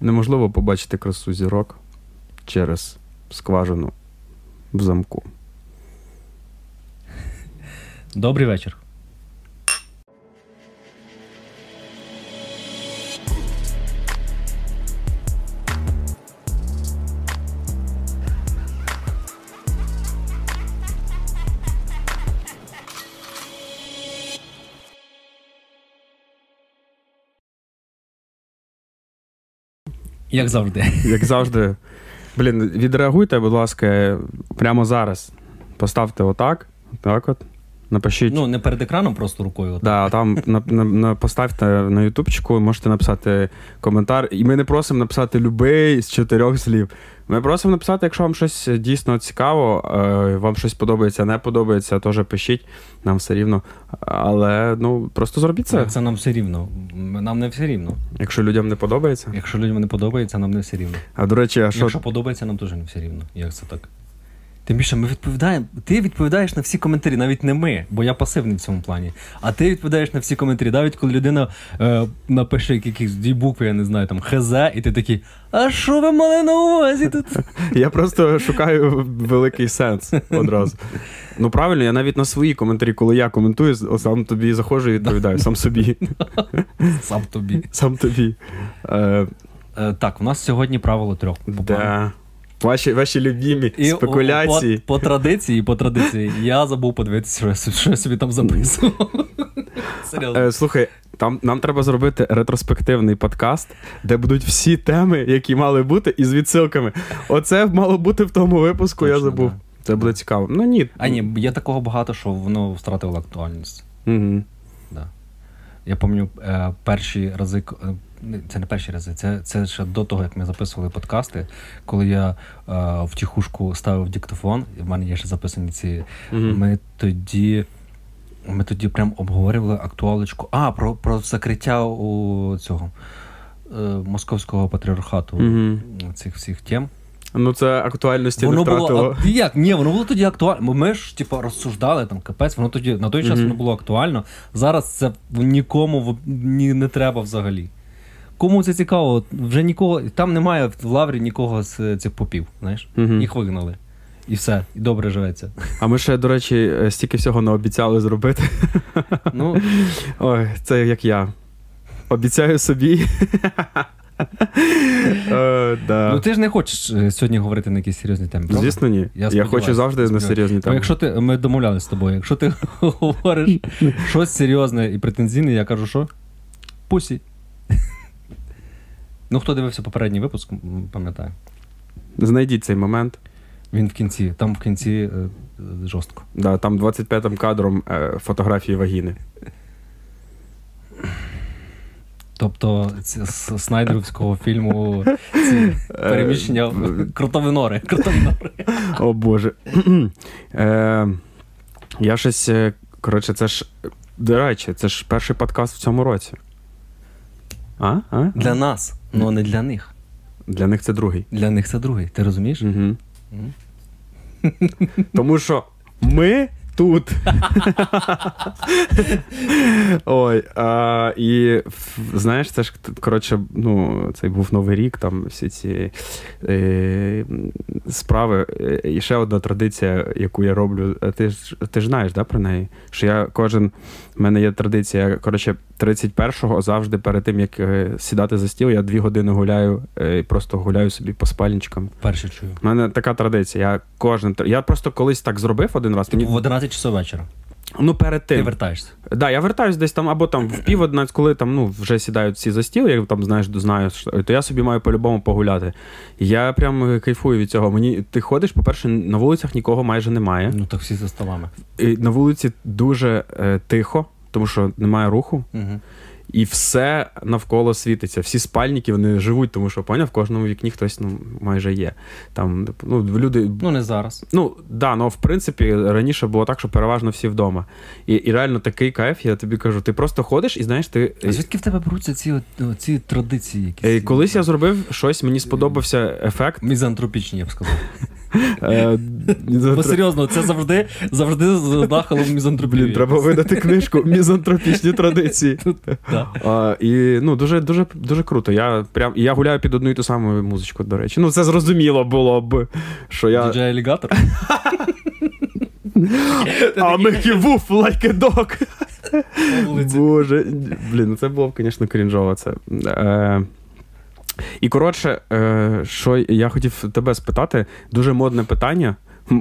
неможливо побачити красу зірок через скважину в замку. Добрий вечір. Як завжди. Як завжди. Блін, відреагуйте, будь ласка, прямо зараз. Поставте отак. Так от. Напишіть. Ну, не перед екраном, просто рукою. Да, там на, на, на, поставте на ютубчику, можете написати коментар. І ми не просимо написати любий з чотирьох слів. Ми просимо написати, якщо вам щось дійсно цікаво, е, вам щось подобається, не подобається, теж пишіть, нам все рівно. Але ну просто зробіть це. Це нам все рівно. Нам не все рівно. Якщо людям не подобається. Якщо людям не подобається, нам не все рівно. А до речі, а що. Якщо подобається, нам теж не все рівно. Як це так? Тим більше ми відповідаємо. Ти відповідаєш на всі коментарі, навіть не ми, бо я пасивний в цьому плані. А ти відповідаєш на всі коментарі, навіть коли людина е, напише якісь дві букви, я не знаю, там ХЗ, і ти такий, а що ви мали на увазі тут? Я просто шукаю великий сенс одразу. Ну правильно, я навіть на свої коментарі, коли я коментую, сам тобі заходжу і відповідаю, сам собі. Сам тобі. Сам тобі. Е, Е, Так, у нас сьогодні правило трьох. Да. Ваші ваші любімі І спекуляції. По, по традиції, по традиції, я забув подивитися, що, я- що я собі там записував. Серйозно. Е, слухай, там нам треба зробити ретроспективний подкаст, де будуть всі теми, які мали бути, із відсилками. Оце мало бути в тому випуску, я забув. да. Це буде цікаво. Ну ні. А ні, є такого багато, що воно втратило актуальність. Угу. Да. Я пам'ятаю е, перші рази, це не перші рази, це, це ще до того, як ми записували подкасти, коли я е, в тихушку ставив диктофон, і в мене є ще записані ці. Мгм. Ми тоді. Ми тоді прям обговорювали актуалочку. А, про, про закриття у цього е, московського патріархату Мгм. цих всіх тем. Ну це актуальності Воно не втратило. було а, як? Ні, воно було тоді актуально. Ми ж типу, розсуждали там капець, воно тоді на той час Мгм. воно було актуально. Зараз це нікому ні, не треба взагалі. Кому це цікаво, вже нікого, там немає в лаврі нікого з цих попів. Знаєш? Мгм. Їх вигнали. І все, і добре живеться. А ми ще, до речі, е, стільки всього не обіцяли зробити. Ну, Ой, це як я. Обіцяю собі. Е, да. ну ти ж не хочеш е, сьогодні говорити на якісь серйозні теми. правда? Звісно, ні. Я Я, хочу завжди на серйозні теми. якщо ти, ми домовлялися з тобою, якщо ти говориш щось серйозне і претензійне, я кажу, що? Пусі. Ну, хто дивився попередній випуск, пам'ятає. Знайдіть цей момент. Він в кінці, там в кінці е, е, жорстко. Да, там 25-м кадром е, фотографії вагіни. Тобто ці- з снайдерівського фільму ці переміщення в крутовинори. крутовинори. О Боже. е, я щось. е, Коротше, це ж. До речі, це ж перший подкаст в цьому році. А? а? Для нас, але не для них. Для них це другий. Для них це другий. Ти розумієш? Угу. Тому що ми тут. Ой, а, і знаєш, це ж коротше, ну, цей був Новий рік, там всі ці е, справи. Е, І ще одна традиція, яку я роблю. е, Ти ж ти ж знаєш, да, про неї? Що я кожен. в мене є традиція, коротше, 31-го завжди перед тим, як е, сідати за стіл, я дві години гуляю, е, просто гуляю собі по спальничкам. Перше чую. У мене така традиція. Я кожен я просто колись так зробив один раз. Типу Мені- в 11 часов вечора. Ну, перед тим. Ти вертаєшся. вертаєшся. Да, я вертаюсь десь там, або там в пів одинадцять, коли там ну, вже сідають всі за стіл, я там знаєш, знаю, то я собі маю по-любому погуляти. Я прям е, кайфую від цього. Мені ти ходиш, по-перше, на вулицях нікого майже немає. Ну так всі за столами. І на вулиці дуже е, тихо, тому що немає руху. Угу. І все навколо світиться. Всі спальники вони живуть, тому що поняв, в кожному вікні хтось ну, майже є. Там ну, люди Ну не зараз. Ну, да, ну в принципі, раніше було так, що переважно всі вдома. І, і реально такий кайф, я тобі кажу, ти просто ходиш і знаєш, ти. А звідки в тебе беруться ці, ці традиції якісь? Е, Колись я зробив щось, мені сподобався ефект. Мізантропічні, я б сказав. Е, Бо серйозно, це завжди завжди з нахилом мізантропії. Блін, треба видати книжку Мізантропічні традиції. А, І ну, дуже дуже, дуже круто. Я прям, я гуляю під одну і ту саму музичку, до речі. Ну, це зрозуміло було б. що я... Діджей алігатор? Woof like a dog. Боже, блін, ну це було б, звісно, крінжово. Це. І коротше, е, що я хотів тебе спитати, дуже модне питання.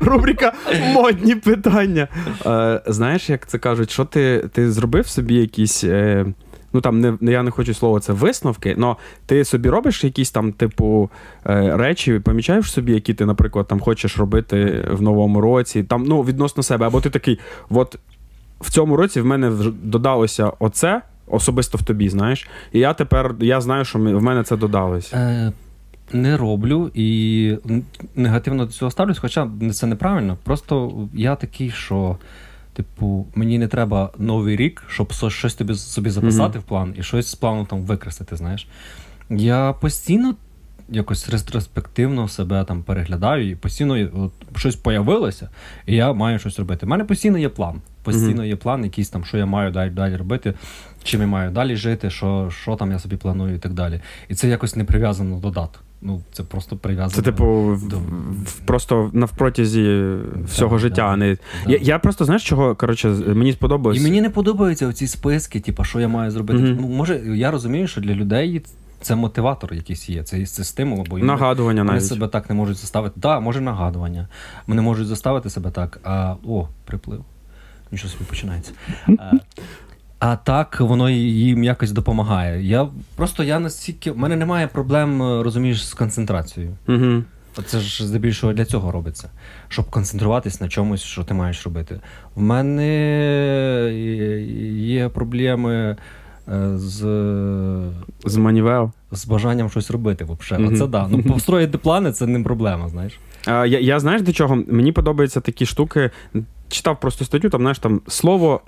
Рубрика модні питання. Е, Знаєш, як це кажуть, що ти ти зробив собі якісь. Е, Ну там не я не хочу слово це висновки, але ти собі робиш якісь там, типу, речі, помічаєш собі, які ти, наприклад, там хочеш робити в новому році, там, ну, відносно себе, або ти такий, от в цьому році в мене додалося оце, особисто в тобі, знаєш. І я тепер я знаю, що в мене це додалось. Е, Не роблю і негативно до цього ставлюсь, хоча це неправильно. Просто я такий, що. Типу, мені не треба новий рік, щоб щось тобі собі записати mm-hmm. в план і щось з плану там викреслити, знаєш. Я постійно якось ретроспективно себе там переглядаю, і постійно от, щось появилося, і я маю щось робити. У мене постійно є план. Постійно є план, якийсь там, що я маю далі далі робити, чим я маю далі жити, що що там я собі планую і так далі. І це якось не прив'язано до дат. Ну, це просто прив'язано. Це, типу, до... в, просто навпротязі всього да, життя. А не... Да. Я я просто знаєш, чого коротше, мені сподобалось. І мені не подобаються оці списки, типу, що я маю зробити. Mm-hmm. Ну, Може, я розумію, що для людей це мотиватор якийсь є, це це стимул, бо нагадування вони навіть. себе так не можуть заставити. Так, да, може нагадування. Вони можуть заставити себе так, а о, приплив. Нічого собі починається. А, а так воно їм якось допомагає. Я Просто я настільки. В мене немає проблем, розумієш, з концентрацією. Угу. Це ж здебільшого для цього робиться, щоб концентруватись на чомусь, що ти маєш робити. В мене є проблеми Е, з з манівел. З бажанням щось робити. взагалі. Mm-hmm. Оце да. Ну, построїти плани це не проблема, знаєш. А, Я я знаєш до чого? Мені подобаються такі штуки. Читав просто статтю, там, знаєш, там слово.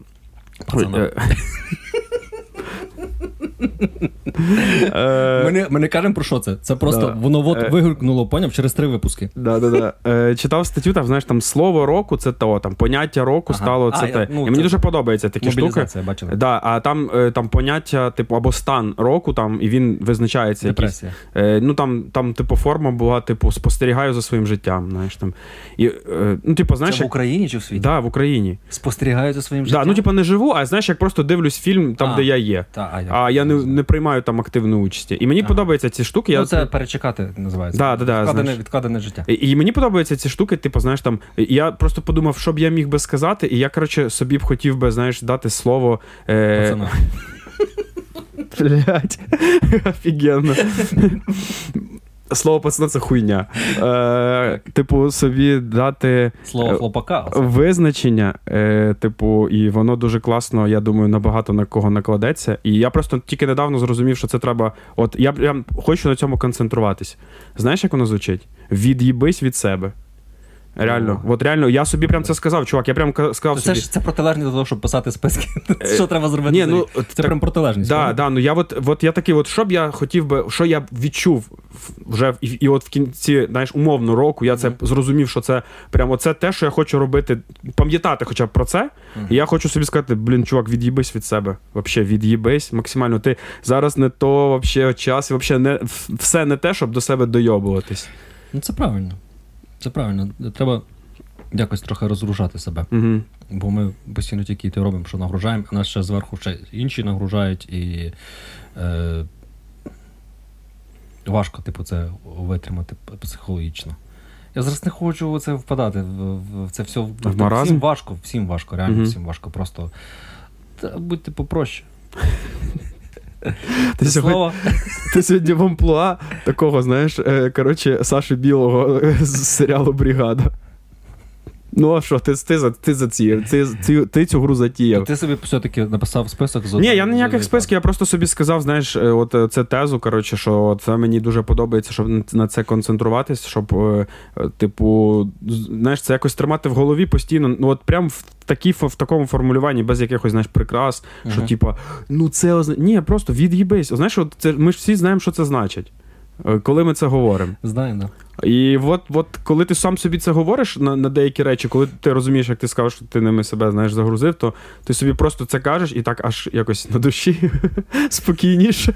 Е, ми, не, ми не кажемо про що це. Це просто да. воно от е, вигукнуло, поняв, через три випуски. Да, да, да. Е, читав статтю, там, знаєш, там слово року це то, там поняття року ага. стало це а, те. Ну, І мені дуже подобається такі штуки. бачили. Да, А там там поняття, типу, або стан року, там, і він визначається. Якийсь, ну, там, там, типу, форма була, типу, спостерігаю за своїм життям. знаєш, там. І, ну, типу, знаєш, Це в Україні чи в світі? Да, в Україні. Спостерігаю за своїм життям? Да, Ну, типу, не живу, а знаєш, як просто дивлюсь фільм там, а, де я є. Та, а, я, а я не, не приймаю там активної участі. І мені ага. подобаються ці штуки. Ну, Це перечекати називається. Да, да, да, відкладене, відкладене життя. І, і мені подобаються ці штуки, типу, знаєш, там. Я просто подумав, що б я міг би сказати, і я, коротше, собі б хотів би, знаєш, дати слово. Е... Блять, офігенно. Слово пацана це хуйня. Е, Типу, собі дати Слово хлопака. визначення, е, типу, і воно дуже класно, я думаю, набагато на кого накладеться. І я просто тільки недавно зрозумів, що це треба. От я прям хочу на цьому концентруватись. Знаєш, як воно звучить? Від'їбись від себе. Реально, от реально, я собі прям це сказав, чувак. Я прям сказав це собі. ж це протилежність до того, щоб писати списки. Що треба зробити? Ні, ну, Це так, прям протилежність. Да, да, ну я от, от я такий, от що б я хотів би, що я відчув вже і, і от в кінці, знаєш, умовно року, я це mm. зрозумів, що це прямо це те, що я хочу робити, пам'ятати хоча б про це. Mm. І я хочу собі сказати, блін, чувак, від'їбись від себе. Вообще, від'їбись максимально. Ти зараз не то, вообще, час, і вообще не все не те, щоб до себе дойобуватись. Ну це правильно. Це правильно. Треба якось трохи розгружати себе. Угу. Бо ми постійно тільки те робимо, що нагружаємо, а нас ще зверху ще інші нагружають, і е, важко, типу, це витримати психологічно. Я зараз не хочу в це впадати. В, в це все в всім важко, всім важко, реально угу. всім важко. Просто та, будьте попроще. Ти сьогодні, ти сьогодні в амплуа такого, знаєш, е, коротше, Саші Білого з серіалу Бригада. Ну, а що, ти ти, за ти за ці, ти, ти, ти цю гру затіяв. Ти собі все-таки написав список з Ні, я не ніяких списків, я просто собі сказав, знаєш, е, от е, це тезу, коротше, що це мені дуже подобається, щоб на це концентруватись, щоб, е, типу, знаєш, це якось тримати в голові постійно. Ну, от прям в такі, в такому формулюванні, без якихось знаєш, прикрас, uh-huh. типу, ну це означає. Ні, просто від'їбись. Знаєш, от це, ми ж всі знаємо, що це значить. Е, Коли ми це говоримо. Знаю, да. І от, от коли ти сам собі це говориш на, на деякі речі, коли ти розумієш, як ти сказав, що ти ними себе знаєш загрузив, то ти собі просто це кажеш і так аж якось на душі спокійніше.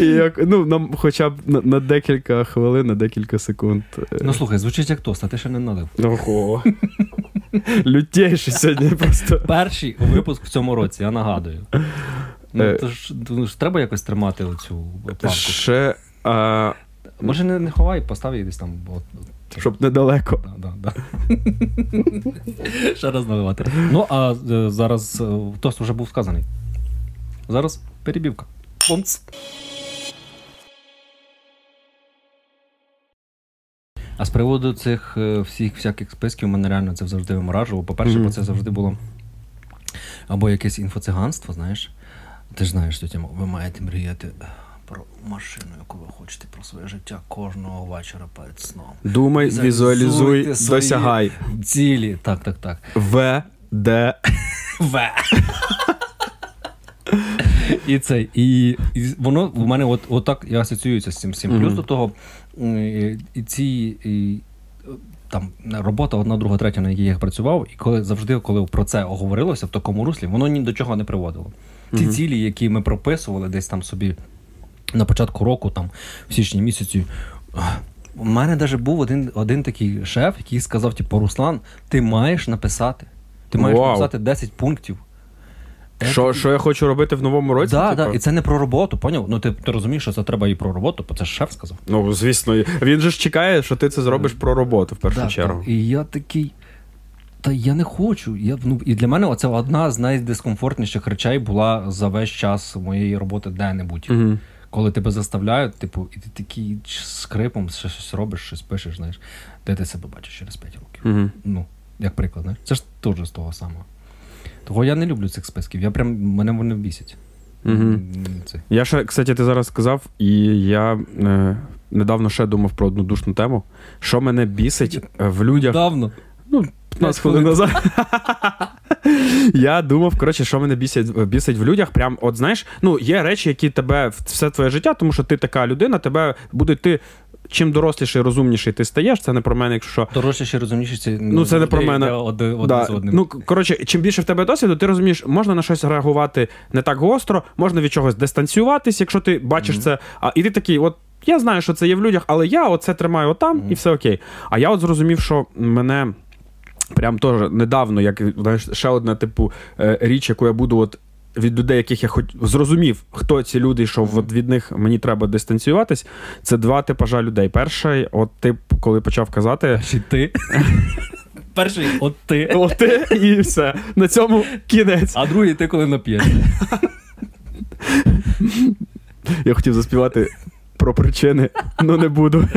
І як, ну, нам хоча б на, на декілька хвилин, на декілька секунд. е, Ну слухай, звучить як тост, а ти ще не налив. Ого. Лютейший сьогодні просто. Перший випуск в цьому році, я нагадую. Ну, Е. то ж, ну, ж треба якось тримати оцю планку. Ще, а, Може, не, не ховай, постав її десь там. От, от, щоб недалеко. Да, да, да. Ще раз наливати. Ну, а е, зараз е, тост вже був сказаний. Зараз перебівка. Бомц. А з приводу цих всіх всяких списків, мене реально це завжди виморажувало. По-перше, Мгм. бо це завжди було або якесь інфоциганство, знаєш. Ти ж знаєш тему. Ви маєте мріяти про машину, яку ви хочете, про своє життя кожного вечора перед сном. Думай, візуалізуй, досягай. Цілі. Так, так, так. В, Д. В. І це, і, і воно в мене от, отак і асоціюється з цим всім. Плюс до того, і, і ці і, там робота одна, друга, третя, на якій я працював, і коли завжди, коли про це оговорилося в такому руслі, воно ні до чого не приводило. Ті цілі, які ми прописували десь там собі на початку року, там, в січні місяці. У мене навіть був один, один такий шеф, який сказав: типу, Руслан, ти маєш написати. Ти маєш Вау. написати 10 пунктів. Що, що я хочу робити в новому році? Да, типу? да, і це не про роботу, поняв? Ну ти, ти розумієш, що це треба і про роботу, бо це ж шеф сказав. Ну, звісно, він же ж чекає, що ти це зробиш про роботу в першу Да, чергу. так. І я такий. Та я не хочу. Я, ну, і для мене це одна з найдискомфортніших речей була за весь час моєї роботи де-небудь. Угу. Коли тебе заставляють, типу, і ти такий з скрипом ще щось робиш, щось пишеш, знаєш, де ти себе бачиш через 5 років. Угу. Ну, як приклад, знаєш. Це ж теж з того самого. Того я не люблю цих списків. Я прям мене вони бісять. Угу. Це. Я ще, кстати, ти зараз сказав, і я е, недавно ще думав про одну душну тему. Що мене бісить е, в людях. Давно. Ну, 15 хвилин назад. Я думав, коротше, що мене бісить, бісить в людях. Прям, от знаєш, ну, є речі, які тебе все твоє життя, тому що ти така людина, тебе буде ти. Чим доросліший, розумніший ти стаєш, це не про мене, якщо що. Ще розумніше, це Ну, це не про мене. Один, один Да. з одним. Ну, коротше, чим більше в тебе досвіду, ти розумієш, можна на щось реагувати не так гостро, можна від чогось дистанціюватись, якщо ти бачиш Мгм. це. А, і ти такий, от я знаю, що це є в людях, але я оце тримаю отам, Мгм. і все окей. А я от зрозумів, що мене прям теж недавно, як знаєш, ще одна типу е, річ, яку я буду от. Від людей, яких я хоч зрозумів, хто ці люди, і що от від них мені треба дистанціюватись, це два типажа людей. Перший, от тип, коли почав казати, Чи ти? Перший от ти. От ти і все. На цьому кінець. А другий ти коли нап'єш. Я хотів заспівати про причини, але не буду.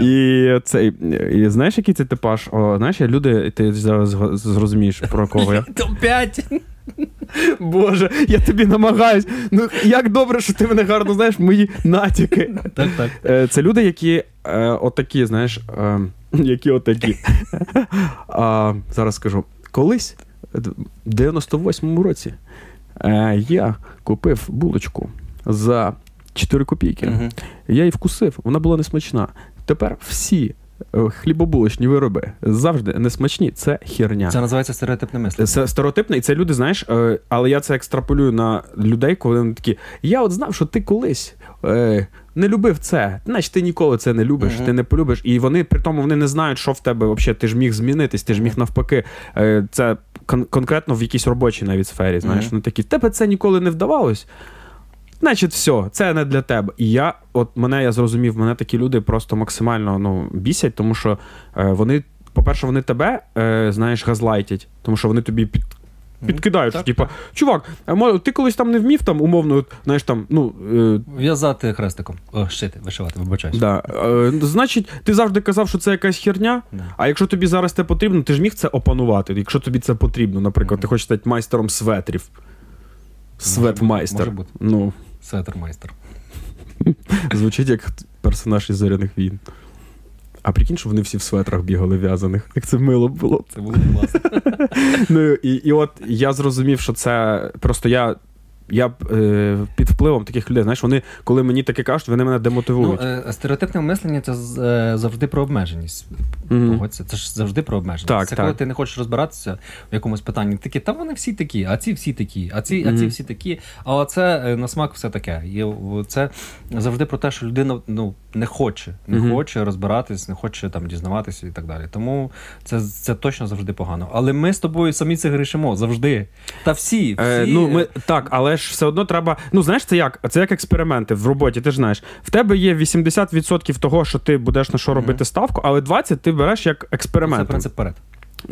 І цей, і знаєш, який це типаж? О, знаєш, люди, ти зараз зрозумієш, про кого я. П'ять. Боже, я тобі намагаюсь. Ну як добре, що ти мене гарно знаєш, мої натяки. Так, так. Е, Це люди, які е, отакі, знаєш, е, які отакі. А, зараз скажу. Колись, в 98-му році, е, я купив булочку за 4 копійки. Мгм. Я її вкусив, вона була несмачна. Тепер всі е, хлібобулочні вироби завжди несмачні. Це херня. Це називається стереотипне мислення. Це стереотипне, і це люди, знаєш, е, але я це екстраполюю на людей, коли вони такі. Я от знав, що ти колись е, не любив це, значить ти ніколи це не любиш, Мгм. ти не полюбиш. І вони при тому вони не знають, що в тебе взагалі. Ти ж міг змінитись, ти ж міг навпаки. Це кон- конкретно в якійсь робочій навіть сфері. Знаєш, Мгм. ну такі, тебе це ніколи не вдавалось. Значить, все, це не для тебе. І я, от мене я зрозумів, мене такі люди просто максимально ну, бісять, тому що е, вони, по-перше, вони тебе, е, знаєш, газлайтять, тому що вони тобі під. Підкидають, Так, типа, чувак, ти колись там не вмів там умовно, знаєш там, ну е, В'язати хрестиком. О, шити, вишивати, вибачаюсь. да, е, значить, ти завжди казав, що це якась херня. Да. А якщо тобі зараз це потрібно, ти ж міг це опанувати. Якщо тобі це потрібно, наприклад, Мгм. ти хочеш стати майстером светрів. Светмайстер. Може бути. Ну, Сетермайстер. Звучить як персонаж із зоряних війн. А прикинь, що вони всі в светрах бігали в'язаних. Як це мило було. Це було класно. Ну і, і от я зрозумів, що це просто я я е, під впливом таких людей. Знаєш, вони, коли мені таке кажуть, вони мене демотивують. Ну, е, стереотипне мислення це з- е, завжди про обмеженість. Погодься, це ж завжди про обмеженість. Так, це так. коли ти не хочеш розбиратися в якомусь питанні. Ти такий, та вони всі такі, а ці всі такі, а ці, а ці всі такі. А оце е, на смак все таке. І це завжди про те, що людина ну, не хоче, не Мгм. хоче розбиратись, не хоче там дізнаватися і так далі. Тому це, це точно завжди погано. Але ми з тобою самі це грішимо завжди. Та всі. всі Е, ну, ми, так, але ж все одно треба. Ну, знаєш, це як? Це як експерименти в роботі, ти ж знаєш. В тебе є 80% того, що ти будеш на що робити ставку, але 20% ти береш як це експеримент. принцип перед.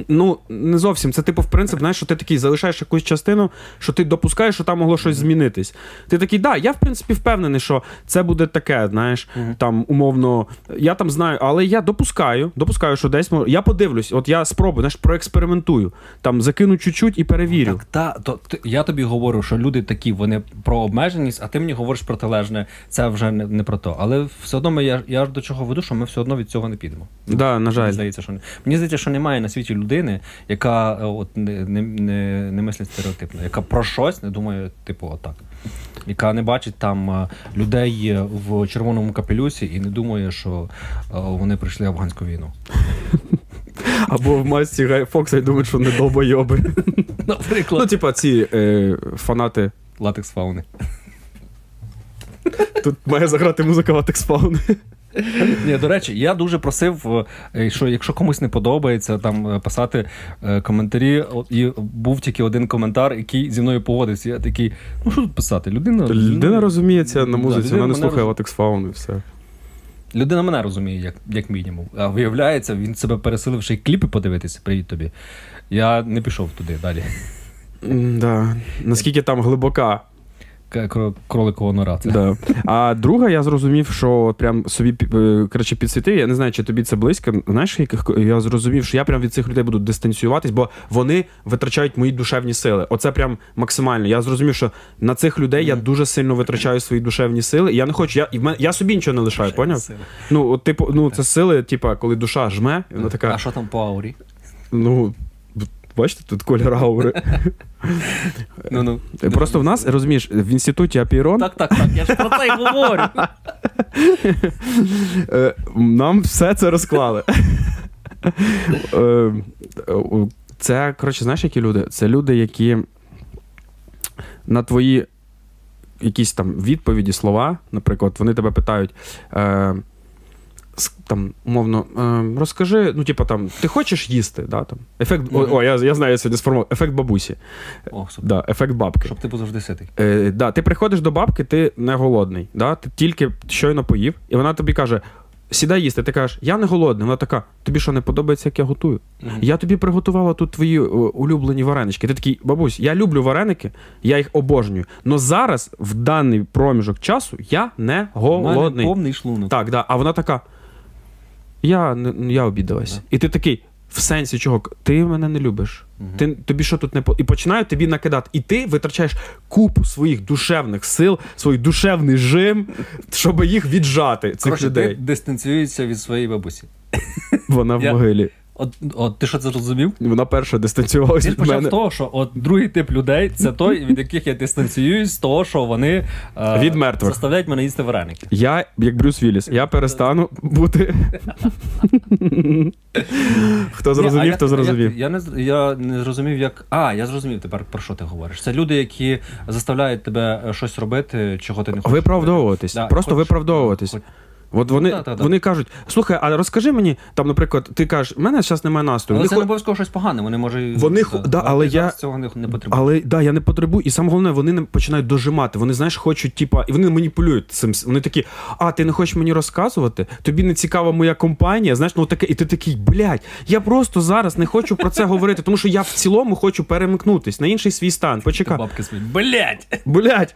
Ну, не зовсім. Це типу, в принцип, знаєш, що ти такий залишаєш якусь частину, що ти допускаєш, що там могло щось змінитись. Ти такий, да, я в принципі впевнений, що це буде таке, знаєш, там умовно, я там знаю, але я допускаю, допускаю, що десь мож- я подивлюсь, от я спробую, знаєш, проекспериментую, там закину чуть-чуть і перевірю. Так, та, то, ти- я тобі говорю, що люди такі, вони про обмеженість, а ти мені говориш протилежне, це вже не, не про то. Але все одно ми, я, я ж до чого веду, що ми все одно від цього не підемо. Да, на Мені здається, що. Мені здається, що немає на світі людини, яка е, от не, не, не, не мислить стереотипно, яка про щось не думає, типу, отак. Яка не бачить там е, людей е, в червоному капелюсі і не думає, що вони прийшли афганську війну. Або в масці Гай Фокса і думають, що не долбойоби. Наприклад, Ну, типа, ці е, фанати. латекс фауни. Тут має заграти музика Латекс Фауни. Ні, до речі, я дуже просив, е, що якщо комусь не подобається, там е, писати е, коментарі. І був тільки один коментар, який зі мною погодився. Я такий, ну що тут писати? Людина, Людина розуміється на музиці, людина вона не слухає Латекс Фауни і все. Людина мене розуміє, як, як мінімум. А виявляється, він себе пересилив ще й кліпи подивитися. Привіт тобі. Я не пішов туди далі. Да. Наскільки там глибока. К- Кроликова нора. Це. Да. А друга, я зрозумів, що прям собі е, коротше, підсвітив. Я не знаю, чи тобі це близько. Знаєш, яких я зрозумів, що я прям від цих людей буду дистанціюватись, бо вони витрачають мої душевні сили. Оце прям максимально. Я зрозумів, що на цих людей я дуже сильно витрачаю свої душевні сили. Я не хочу. Я, і в я собі нічого не лишаю, поняв? Ну, от, типу, ну, це сили, типу, коли душа жме, і вона така. А що там по аурі? Ну, бачите, тут колір аури. Ну, ну. Просто в нас, розумієш, в інституті Апірон Так, так, так. Я ж про це й говорю. е, нам все це розклали. Е, е, Це, коротше, знаєш, які люди? Це люди, які на твої якісь там відповіді, слова, наприклад, вони тебе питають. Е, там, умовно, е, розкажи, ну, типа там, ти хочеш їсти? Да, там, ефект, о, Мгм. о, я, я знаю, я сьогодні сформував. Ефект бабусі. О, супер. Да, ефект бабки. Щоб ти був завжди ситий. Е, да, ти приходиш до бабки, ти не голодний. Да? Ти тільки щойно поїв, і вона тобі каже: сідай їсти. Ти кажеш, я не голодний. Вона така, тобі що не подобається, як я готую? Я тобі приготувала тут твої улюблені варенички. Ти такий, бабусь, я люблю вареники, я їх обожнюю. Но зараз, в даний проміжок часу, я не У мене голодний. повний шлунок. Так, да. А вона така. Я, я обідалась. Да. І ти такий, в сенсі чого? Ти мене не любиш. Угу. Ти, тобі що тут не по. І починають тобі накидати. І ти витрачаєш купу своїх душевних сил, свій душевний жим, щоб їх віджати, цих Короче, людей. ти дистанціюєшся від своєї бабусі. Вона в Я- могилі. От, от ти що це зрозумів? Вона перша дистанціювалася почав мене. з того, що от другий тип людей це той, від яких я дистанціююсь, з того, що вони е, Від мертвих. заставляють мене їсти вареники. Я, як Брюс Вілліс, я перестану бути. Хто зрозумів, хто зрозумів. я, не, я не зрозумів, як. А, я зрозумів тепер, про що ти говориш. Це люди, які заставляють тебе е, щось робити, чого ти не хочеш. Виправдовуватись. Просто виправдовуватись. От вони, Ну, да, да, да. вони кажуть: слухай, а розкажи мені, там, наприклад, ти кажеш, в мене зараз немає настрою. Але Вони це не обов'язково щось погане, вони можуть. Вони хо- да, але я- цього не, потрібно. Але да, я не потребую, і саме головне, вони не починають дожимати. Вони, знаєш, хочуть, типа, і вони маніпулюють цим. Вони такі, а ти не хочеш мені розказувати? Тобі не цікава моя компанія. Знаєш, ну таке, і ти такий, блядь, я просто зараз не хочу про це говорити, тому що я в цілому хочу перемкнутись на інший свій стан. Почекай. Бабки свої. Блять! Блядь,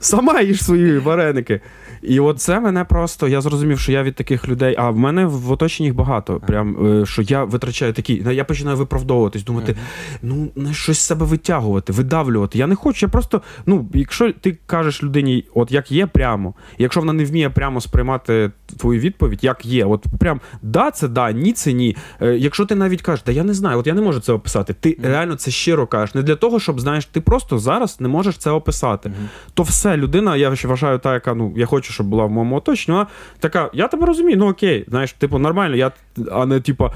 сама їж свої вареники. І от це мене просто я зрозумів, що я від таких людей, а в мене в оточенні їх багато. Прям е, що я витрачаю такі. Я починаю виправдовуватись, думати, ну щось з себе витягувати, видавлювати. Я не хочу. Я просто, ну, якщо ти кажеш людині, от як є, прямо, якщо вона не вміє прямо сприймати твою відповідь, як є, от прям да, це да, ні, це ні. Е, Якщо ти навіть кажеш, да я не знаю, от я не можу це описати. Ти реально це щиро кажеш. Не для того, щоб знаєш, ти просто зараз не можеш це описати. То все, людина, я ще вважаю, та, яка ну я хочу, щоб була в моєму оточенні, вона така, я тебе розумію, ну окей, знаєш, типу, нормально, я а не типу,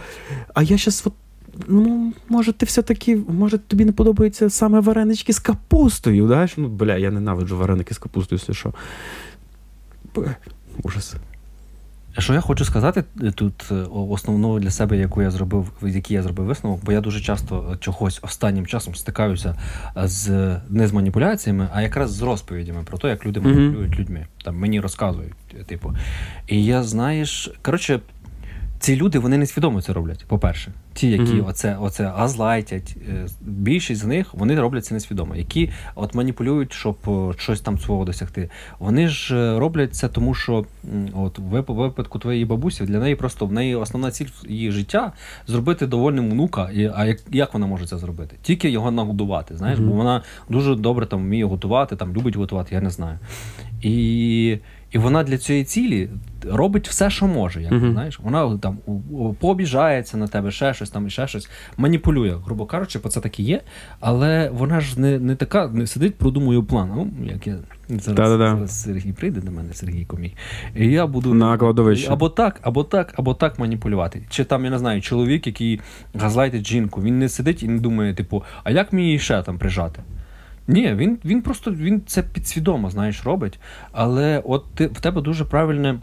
а я щас от. Ну, може, ти все-таки, може, тобі не подобаються саме варенички з капустою, знаєш? Ну, бля, я ненавиджу вареники з капустою, якщо що. Б- Ужас. Що я хочу сказати е, тут е, основного для себе, яку я зробив, який я зробив висновок, бо я дуже часто е, чогось останнім часом стикаюся з не з маніпуляціями, а якраз з розповідями про те, як люди маніпулюють людьми. Там мені розказують, типу. І я знаєш, коротше, ці люди вони несвідомо це роблять. По-перше, ті, які Мгм. оце, оце газлайтять, е, більшість з них вони роблять це несвідомо. Які от маніпулюють, щоб е, щось там свого досягти. Вони ж е, роблять це, тому що от в випадку твоєї бабусі для неї просто в неї основна ціль її життя зробити довольним внука. І, а як, як вона може це зробити? Тільки його нагодувати. Знаєш, Мгм. бо вона дуже добре там вміє готувати, там любить готувати, я не знаю. І, і вона для цієї цілі робить все, що може. Як, Мгм. знаєш, вона там пообіжається на тебе, ще щось там, і ще щось, маніпулює, грубо кажучи, бо це так і є. Але вона ж не, не така, не сидить, продумує план. Ну, як я зараз, зараз Сергій прийде до мене, Сергій Комій. І я буду На кладовище. або так, або так, або так маніпулювати. Чи там, я не знаю, чоловік, який газлайтить жінку, він не сидить і не думає, типу, а як мені її ще там прижати? Ні, він, він просто він це підсвідомо, знаєш, робить. Але от ти, в тебе дуже правильне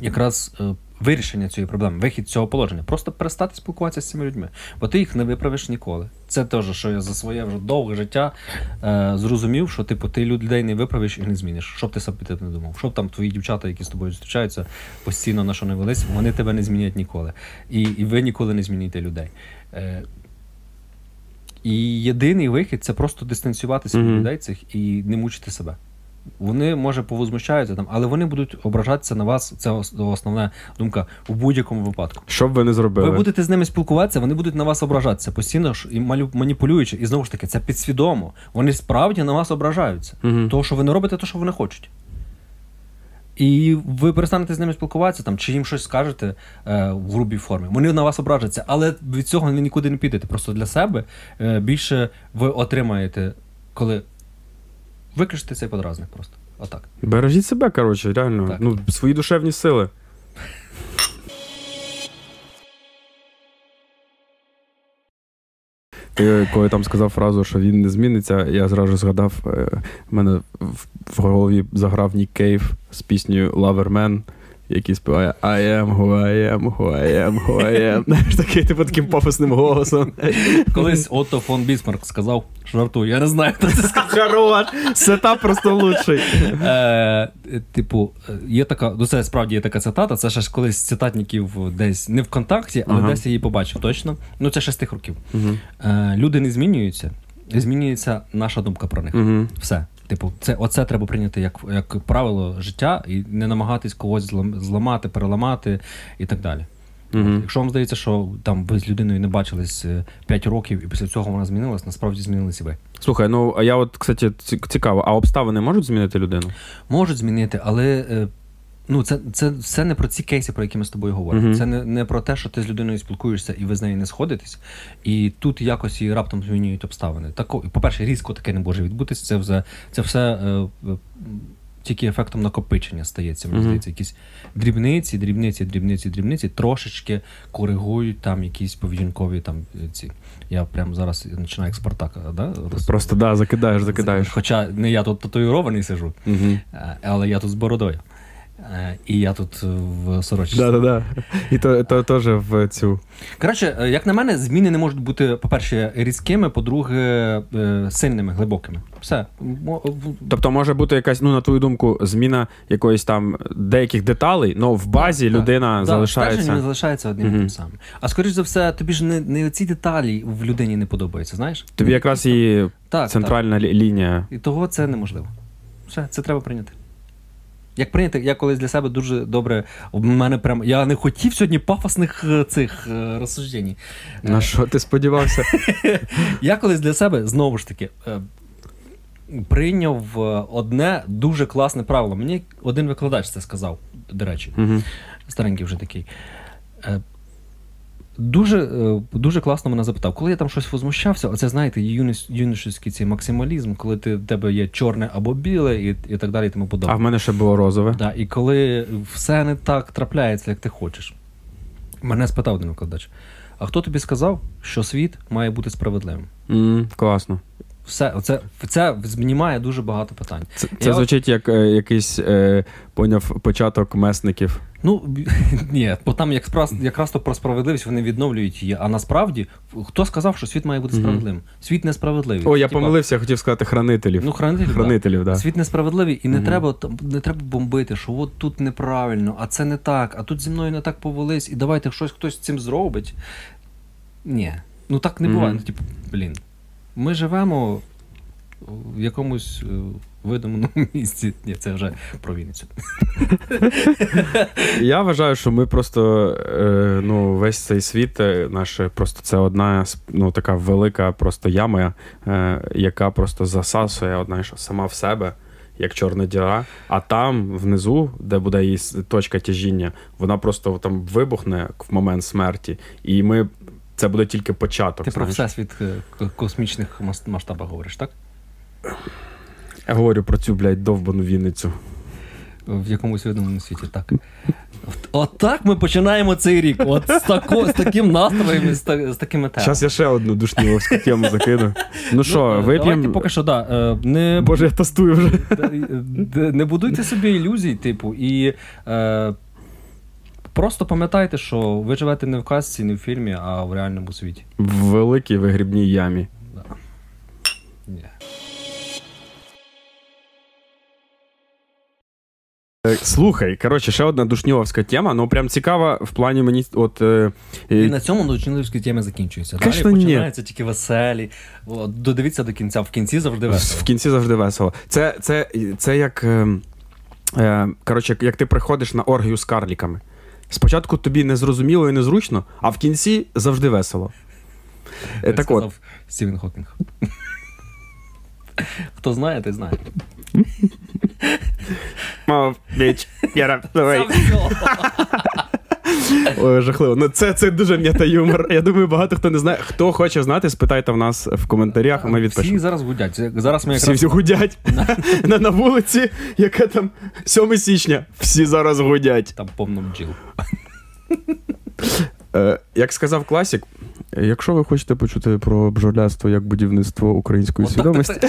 якраз е, вирішення цієї проблеми, вихід цього положення. Просто перестати спілкуватися з цими людьми, бо ти їх не виправиш ніколи. Це теж, що я за своє вже довге життя е, зрозумів, що типу ти людей не виправиш і не зміниш. Щоб ти сам не думав. Щоб там твої дівчата, які з тобою зустрічаються, постійно на що не велись, вони тебе не змінять ніколи. І, і ви ніколи не зміните людей. Е, і єдиний вихід це просто дистанціюватися від Мгм. людей цих і не мучити себе. Вони, може, повозмущаються там, але вони будуть ображатися на вас. Це основна думка у будь-якому випадку. Що б ви не зробили? Ви будете з ними спілкуватися, вони будуть на вас ображатися постійно ж і маніпулюючи. І знову ж таки, це підсвідомо. Вони справді на вас ображаються. Мгм. Того, що ви не робите, те, що вони хочуть. І ви перестанете з ними спілкуватися, там, чи їм щось скажете е, в грубій формі. Вони на вас ображаться, але від цього ви нікуди не підете. Просто для себе е, більше ви отримаєте, коли виключите цей подразник просто. Отак. Бережіть себе, коротше, реально. Так. Ну, свої душевні сили. Ти коли там сказав фразу, що він не зміниться, я зразу згадав, е, в мене в, голові заграв Нік Кейв з піснею Loverman, який співає I am who I am, who I am, who I am. Такий, типу, таким пафосним голосом. Колись Отто фон Бісмарк сказав, жартую, я не знаю, хто це сказав. Хорош! Сетап просто лучший. Е, типу, є така, ну це справді є така цитата. Це ще ж колись з цитатників десь не ВКонтакті, але Ага. десь я її побачив точно. Ну це ще з тих років. Е, люди не змінюються, змінюється наша думка про них. Все. Типу, це оце треба прийняти як, як правило життя і не намагатись когось злам- зламати, переламати і так далі. От, якщо вам здається, що там ви з людиною не бачились 5 років, і після цього вона змінилась, насправді змінились і ви. Слухай, ну а я от, кстати, ці- цікаво, а обставини можуть змінити людину? Можуть змінити, але е, ну, це, це все не про ці кейси, про які ми з тобою говоримо. Мгм. Це не, не про те, що ти з людиною спілкуєшся і ви з нею не сходитесь, і тут якось і раптом змінюють обставини. Тако, по-перше, різко таке не може відбутися. Це все, це все е, е, тільки ефектом накопичення стається. Мені Мгм. здається, якісь дрібниці, дрібниці, дрібниці, дрібниці трошечки коригують там якісь поведінкові там е, ці. Я прямо зараз починаю як Спартака, да? Просто да, закидаєш, закидаєш. Хоча не я тут татуїрований сижу. Е, але я тут з бородою. Е, І я тут е, в сорочці. Да, да, да. І то, то теж в цю. Коротше, е, як на мене, зміни не можуть бути, по-перше, різкими, по-друге, сильними, глибокими. Все. Тобто може бути якась, ну на твою думку, зміна якоїсь там деяких деталей, але в базі Так, людина Да, залишається. стержень залишається одним Мгм. тим самим. А скоріш за все, тобі ж не, не ці деталі в людині не подобаються, знаєш? Тобі якраз і центральна лі- лінія. І того це неможливо. Все, це треба прийняти. Як прийняти, я колись для себе дуже добре. В мене прям я не хотів сьогодні пафосних е, цих е, розсуждень. На що ти сподівався? Я колись для себе знову ж таки е, прийняв одне дуже класне правило. Мені один викладач це сказав, до речі, старенький вже такий. Дуже, е, дуже класно мене запитав, коли я там щось возмущався, оце знаєте, юношеський цей максималізм, коли ти, в тебе є чорне або біле, і, і так далі, і тому подобне. А в мене ще було розове. Да, і коли все не так трапляється, як ти хочеш. Мене спитав один викладач: а хто тобі сказав, що світ має бути справедливим? Mm, класно. Все, оце, це знімає дуже багато питань. Це, Я це от- звучить як е, якийсь е, поняв початок месників. Ну ні, бо там якраз, якраз то про справедливість вони відновлюють її. А насправді, хто сказав, що світ має бути справедливим? Світ несправедливий. О, я Типа, помилився, я хотів сказати хранителів. Ну, хранителів. Хранителів, да. Світ несправедливий, і не Мгм. треба не треба бомбити, що от тут неправильно, а це не так, а тут зі мною не так повелись, і давайте щось хтось з цим зробить. Ні, ну так не буває. Ну, типу, блін. Ми живемо в якомусь е, видуманому місці. Ні, це вже про Вінницю. Я вважаю, що ми просто е, ну, весь цей світ е, наш просто це одна ну, така велика просто яма, яка просто засасує одна що сама в себе. Як чорна діра, а там внизу, де буде її точка тяжіння, вона просто там вибухне в момент смерті, і ми це буде тільки початок. Ти про знаєш. всесвіт е, космічних масштабах говориш, так? Я говорю про цю, блядь, довбану Вінницю. В якомусь видуманому світі, так. От- Отак ми починаємо цей рік. От з, тако, з таким настроєм з, та- з такими темами. Зараз я ще одну душніловську тему закину. Ну що, е, Давайте вип'ємо. поки що, да, е, не, Боже, я тестую вже. Не будуйте собі ілюзій, типу, і е, просто пам'ятайте, що ви живете не в казці, не в фільмі, а в реальному світі. В великій вигрібній ямі. Да. Ні. Е, Слухай, коротше, ще одна душніловська тема, ну прям цікава в плані мені. От, е, І е, на цьому дочинливські теми закінчуються. Далі ні. починаються тільки веселі. От, додивіться до кінця. В кінці завжди в кінці завжди весело. Це, це, це як. Е, е, коротше, як ти приходиш на оргію з карліками. Спочатку тобі незрозуміло і незручно, а в кінці завжди весело. Так сказав от, Стівен Хокінг. Хто знає, той знає. мав, біч, Яра, давай. Ой, жахливо. Ну це, це дуже м'ята юмор. Я думаю, багато хто не знає. Хто хоче знати, спитайте в нас в коментарях, ми Всі зараз гудять. Зараз ми Всі якраз всі гудять на, на вулиці, яке там 7 січня. Всі зараз гудять. там повно бджіл. Е, як сказав класік, якщо ви хочете почути про бджоляство як будівництво української свідомості.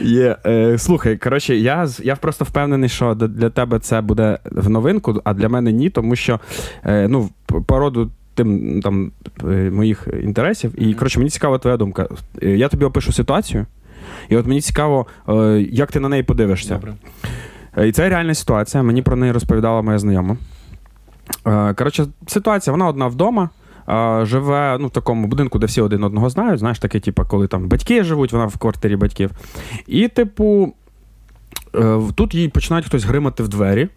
Є. Е, слухай, коротше, я, я просто впевнений, що для тебе це буде в новинку, а для мене ні, тому що е, ну, по роду тим там е, моїх інтересів. І коротше, мені цікава твоя думка. Я тобі опишу ситуацію, і от мені цікаво, е, як ти на неї подивишся. Добре. І це реальна ситуація. Мені про неї розповідала моя знайома. Е, Коротше, ситуація, вона одна вдома. е, Живе ну, в такому будинку, де всі один одного знають. Знаєш, таке, типу, коли там батьки живуть, вона в квартирі батьків. І, типу, е, тут їй починають хтось гримати в двері.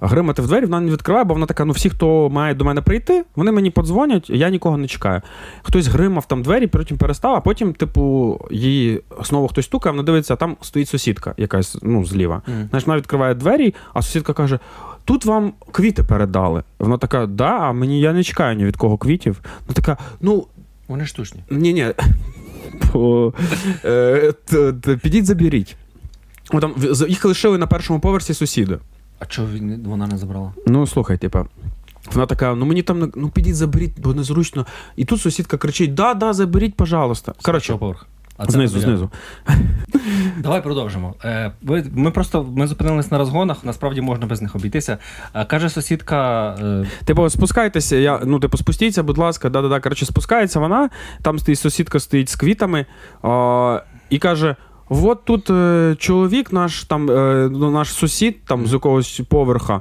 А гримати в двері вона не відкриває, бо вона така: ну всі, хто має до мене прийти, вони мені подзвонять, я нікого не чекаю. Хтось гримав там двері, потім перестав, а потім, типу, її знову хтось стукає, вона дивиться, а там стоїть сусідка якась ну, зліва. Мгм. Знаєш, вона відкриває двері, а сусідка каже: Тут вам квіти передали. Вона така, да, а мені я не чекаю ні від кого квітів. Вона така, ну, Вони штучні. ні, ні. По, е, підіть заберіть. Там, їх лишили на першому поверсі сусіди. А чого вона не забрала? Ну, слухай, типа. Вона така, ну мені там ну підіть заберіть, бо незручно. І тут сусідка кричить: Да, да, заберіть, пожалуйста. Коротше, поверху. А це знизу, знизу. Давай продовжимо. Е, ви, ми просто ми зупинились на розгонах, насправді можна без них обійтися. Е, каже сусідка. Е, Типу, спускайтеся, я, ну, типу, спустіться, будь ласка, да-да-да. Коротше, спускається вона, там стоїть сусідка стоїть з квітами а, і каже: от тут е, чоловік, наш там, е, ну, наш сусід там з якогось поверха.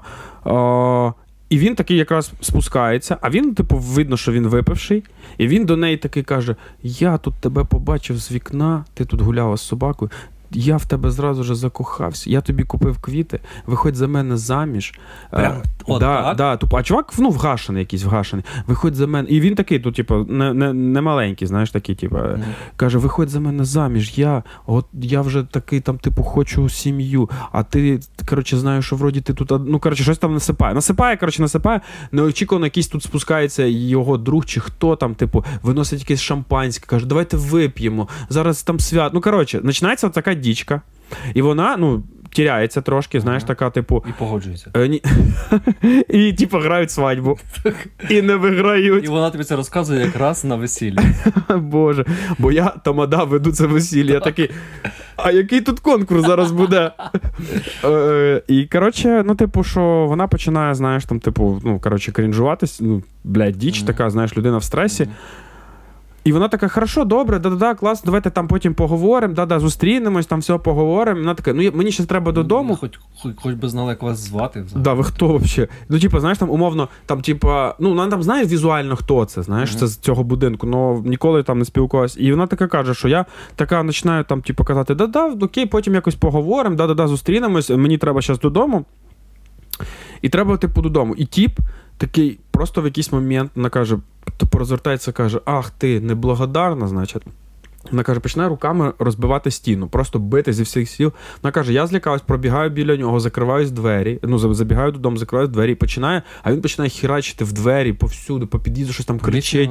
І він такий якраз спускається, а він, типу, видно, що він випивший, і він до неї такий каже: Я тут тебе побачив з вікна, ти тут гуляла з собакою. Я в тебе зразу ж закохався. Я тобі купив квіти, виходь за мене заміж. Прям Е, от да, так? да, тупо, а чувак ну, вгашений якийсь вгашений. Виходь за мене. І він такий, тут, типу, не, не, не маленький, знаєш, такий, типу, Мгм. каже: виходь за мене заміж. Я от я вже такий там, типу, хочу сім'ю. А ти, коротше, знаєш, що вроді ти тут. Ну, коротше, щось там насипає. Насипає, коротше, насипає. Неочікувано якийсь тут спускається його друг чи хто там, типу, виносить якесь шампанське, каже, давайте вип'ємо. Зараз там свят. Ну, коротше, починається така дічка. І вона, ну, тіряється трошки, знаєш, така, типу. І погоджується. е, ні- І, типу, грають свадьбу. І не виграють. І вона тобі це розказує якраз на весіллі. Боже, бо я тамада веду це весілля. Я такий. А який тут конкурс зараз буде? Е, І коротше, ну, типу, що вона починає, знаєш, там, типу, ну, коротше, крінжуватись, ну, блядь, діч така, знаєш, людина в стресі. І вона така, хорошо, добре, да-да-да, класно, давайте там потім поговоримо, да-да, зустрінемось, там все поговоримо. Вона така, ну мені ще треба додому. Хоч, хоч, хоч би знала, як вас звати. взагалі. Да, ви хто взагалі? Ну, типу, знаєш, там умовно, там, типа, ну, вона там знає візуально, хто це, знаєш, Мгм. це з цього будинку, але ніколи там не спілкувалася. І вона така каже, що я така починаю там, типу, казати, да-да, окей, потім якось поговоримо, да-да-да, зустрінемось, мені треба зараз додому. І треба, типу, додому. І тіп такий просто в якийсь момент вона каже, типу, розвертається, каже: Ах, ти неблагодарна, значить. Вона каже, починає руками розбивати стіну, просто бити зі всіх сіл. Вона каже: я злякалась, пробігаю біля нього, закриваюсь двері. Ну, забігаю додому, закриваю двері починає, а він починає хірачити в двері повсюди, по під'їзду, щось там кричить.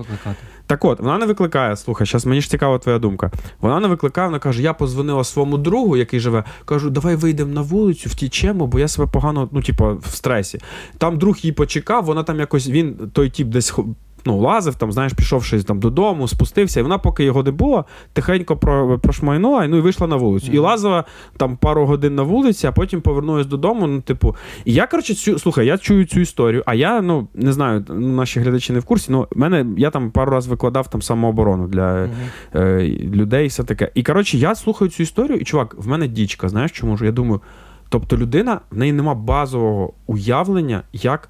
Так от, вона не викликає. Слухай, зараз мені ж цікава твоя думка. Вона не викликає, вона каже: я позвонила своєму другу, який живе. Кажу, давай вийдемо на вулицю, втічемо, бо я себе погано, ну, типу, в стресі. Там друг її почекав, вона там якось він, той тіп десь. Ну, лазив, там, знаєш, пішов щось там додому, спустився, і вона, поки його не було, тихенько про, прошмайнула ну, і вийшла на вулицю. І лазила там пару годин на вулиці, а потім повернулась додому. Ну, типу, і я, коротше, цю, слухай, я чую цю історію, а я, ну, не знаю, наші глядачі не в курсі, ну, мене, я там пару разів викладав там самооборону для Мгм. е, людей і все таке. І коротше, я слухаю цю історію, і чувак, в мене дічка, знаєш чому ж? Я думаю, тобто людина, в неї нема базового уявлення, як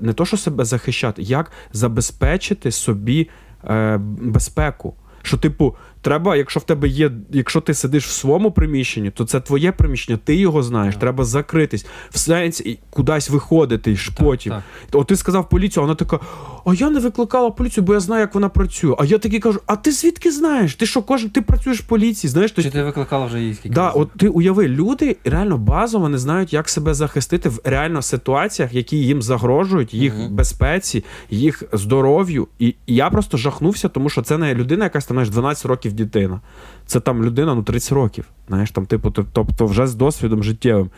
не то, що себе захищати, як забезпечити собі е, безпеку. Що, типу, треба, якщо в тебе є, якщо ти сидиш в своєму приміщенні, то це твоє приміщення, ти його знаєш, Так. треба закритись, в сенсі кудись виходити, ж. Так, От ти сказав поліцію, а вона така: а я не викликала поліцію, бо я знаю, як вона працює. А я такий кажу: а ти звідки знаєш? Ти що, кожен ти працюєш в поліції? Знаєш, то Чи ти викликала вже її скільки? Да, разів? от ти уяви, люди реально базово не знають, як себе захистити в реально ситуаціях, які їм загрожують, їх Мгм. безпеці, їх здоров'ю. І, і я просто жахнувся, тому що це не людина, якась там знаєш, 12 років дитина. Це там людина, ну 30 років. Знаєш, там, типу, тобто вже з досвідом життєвим.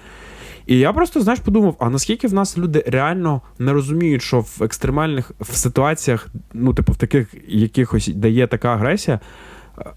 І я просто, знаєш, подумав: а наскільки в нас люди реально не розуміють, що в екстремальних в ситуаціях, ну, типу, в таких якихось, де є така агресія,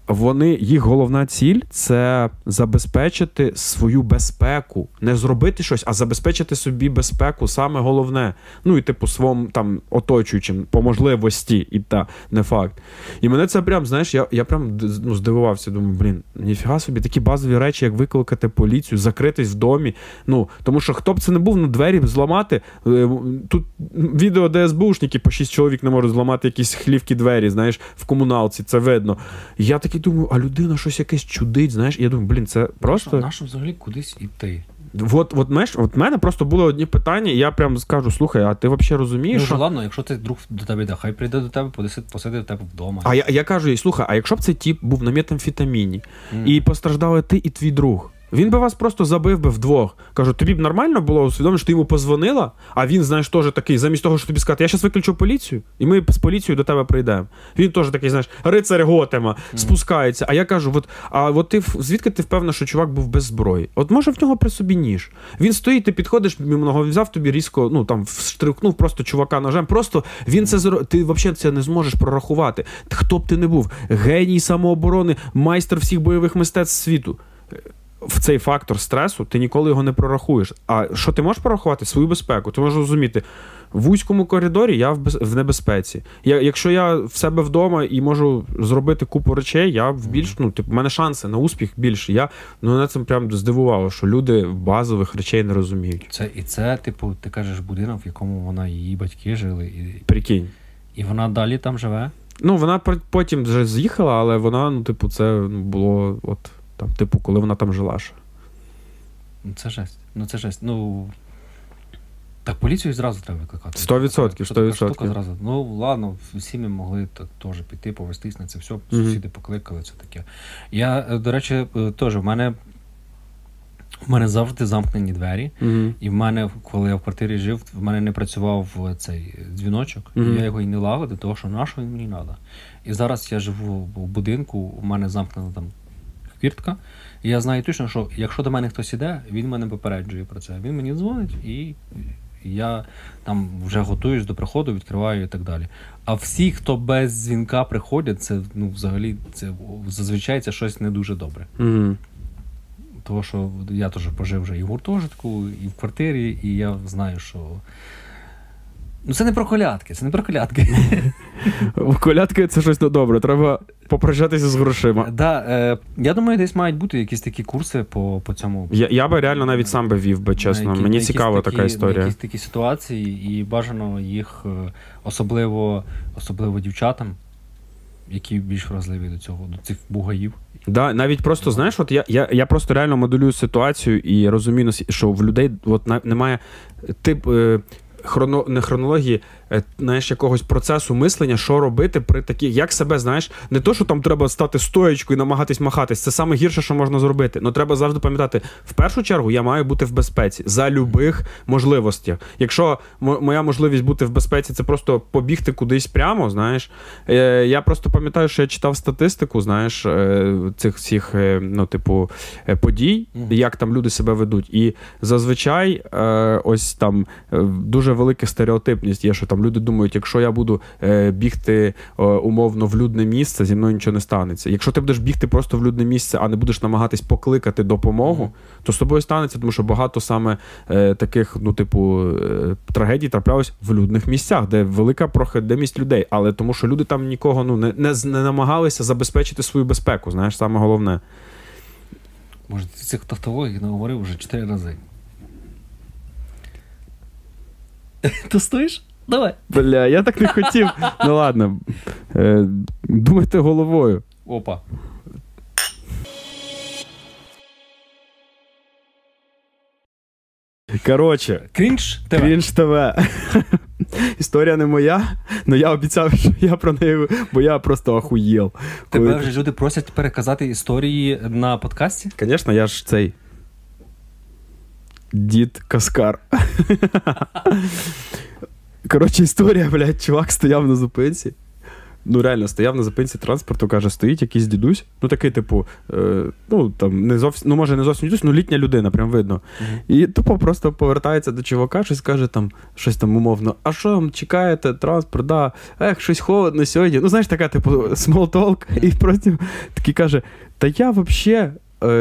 вони, їх головна ціль це забезпечити свою безпеку. Не зробити щось, а забезпечити собі безпеку, саме головне. Ну і типу своїм там оточуючим по можливості, і та не факт. І мене це прям, знаєш, я, я прям ну, здивувався. Думаю, блін, ніфіга собі такі базові речі, як викликати поліцію, закритись в домі. Ну, тому що хто б це не був, ну двері зламати. е, Тут відео, де СБУшники по шість чоловік не можуть зламати якісь хлівкі двері, знаєш, в комуналці, це видно. Я такий думаю, а людина щось якесь чудить, знаєш, і я думаю, блін, це просто. Нащо взагалі кудись іти? От, от, знаєш, от в мене просто було одні питання, і я прям скажу: слухай, а ти взагалі розумієш? Ну, що... ладно, якщо ти друг до тебе йде, хай прийде до тебе, посидить, посидить до тебе вдома. А я, я кажу їй, слухай, а якщо б цей тіп був на метамфетаміні, mm. і постраждали ти і твій друг. Він би вас просто забив би вдвох. Кажу, тобі б нормально було усвідомити, що ти йому позвонила, а він, знаєш, теж такий, замість того, що тобі сказати, я зараз виключу поліцію, і ми з поліцією до тебе прийдемо. Він теж такий, знаєш, рицар Готема, спускається. А я кажу: от, а от ти звідки ти впевнена, що чувак був без зброї? От може в нього при собі ніж. Він стоїть, ти підходиш мимо нього, взяв тобі різко, ну там встрикнув просто чувака ножем. Просто він це зро... Ти взагалі це не зможеш прорахувати. Хто б ти не був? Геній самооборони, майстер всіх бойових мистецтв світу в цей фактор стресу ти ніколи його не прорахуєш. А що ти можеш прорахувати? Свою безпеку. Ти можеш розуміти, в вузькому коридорі я в, небезпеці. Я, якщо я в себе вдома і можу зробити купу речей, я в більш, ну, типу, в мене шанси на успіх більше. Я ну, мене це прям здивувало, що люди базових речей не розуміють. Це, і це, типу, ти кажеш, будинок, в якому вона і її батьки жили, і, Прикинь. і вона далі там живе. Ну, вона потім вже з'їхала, але вона, ну, типу, це ну, було от Там, типу, коли вона там жила. ще. Ну, це жесть. Ну, це жесть. Ну. Так поліцію зразу треба викликати. Сто відсотків, Що сто така штука відсотків. зразу. Ну, ладно, всі ми могли так теж піти, повестись на це все. Сусіди покликали, це таке. Я, е, до речі, е, теж в мене. В мене завжди замкнені двері. Угу. І в мене, коли я в квартирі жив, в мене не працював е, цей дзвіночок, і я його і не лагодив, тому що на що він мені треба. І зараз я живу в будинку, у мене замкнена там хвіртка. І я знаю точно, що якщо до мене хтось іде, він мене попереджує про це. Він мені дзвонить, і я там вже готуюсь до приходу, відкриваю і так далі. А всі, хто без дзвінка приходять, це ну, взагалі це зазвичай це щось не дуже добре. Угу. Тому що я теж пожив вже і в гуртожитку, і в квартирі, і я знаю, що. Ну, це не про колядки, це не про колядки. Колядки це щось недобре. Треба попрощатися з грошима. да, е, я думаю, десь мають бути якісь такі курси по, по цьому. Я, я би реально навіть сам би вів би, чесно. які- Мені цікава така історія. Якісь такі ситуації, і бажано їх, е, особливо, особливо дівчатам, які більш вразливі до цього, до цих бугаїв. Да, навіть просто знаєш, от я, я, я просто реально моделюю ситуацію і розумію, що в людей от немає тип. Е, Хроно, не хронології, е, знаєш, якогось процесу мислення, що робити при таких, як себе, знаєш, не то, що там треба стати стоєчкою і намагатись махатись, це саме гірше, що можна зробити. Ну треба завжди пам'ятати, в першу чергу я маю бути в безпеці за любих можливостях. Якщо моя можливість бути в безпеці, це просто побігти кудись прямо, знаєш. Е, я просто пам'ятаю, що я читав статистику, знаєш, е, цих всіх, е, ну, типу, е, подій, як там люди себе ведуть. І зазвичай е, ось там е, дуже велика стереотипність є, що там люди думають, якщо я буду е, бігти е, умовно в людне місце, зі мною нічого не станеться. Якщо ти будеш бігти просто в людне місце, а не будеш намагатись покликати допомогу, то з тобою станеться, тому що багато саме е, таких, ну, типу, е, трагедій траплялось в людних місцях, де велика проходимість людей, але тому що люди там нікого ну, не, не, не намагалися забезпечити свою безпеку, знаєш, саме головне. Може, ти цих тавтологій наговорив вже чотири рази. Ти стоїш? Давай. Бля, я так не хотів. Ну ладно. Е, думайте головою. Опа. Коротше, Крінж ТВ. Крінж ТВ. Історія не моя, але я обіцяв, що я про неї, бо я просто ахуєл. Тебе Коли- вже люди просять переказати історії на подкасті? Звісно, я ж цей. Дід Каскар. Коротше, історія, блядь, чувак стояв на зупинці. Ну, реально, стояв на зупинці транспорту, каже, стоїть якийсь дідусь. Ну, такий, типу, е, ну там не зовсім, ну, може, не зовсім дідусь, ну літня людина, прям видно. І тупо просто повертається до чувака, щось каже там, щось там умовно. А що там чекаєте? Транспорт, да. Ех, щось холодно сьогодні. Ну, знаєш, така, типу, small talk. І просто такий каже: Та я взагалі.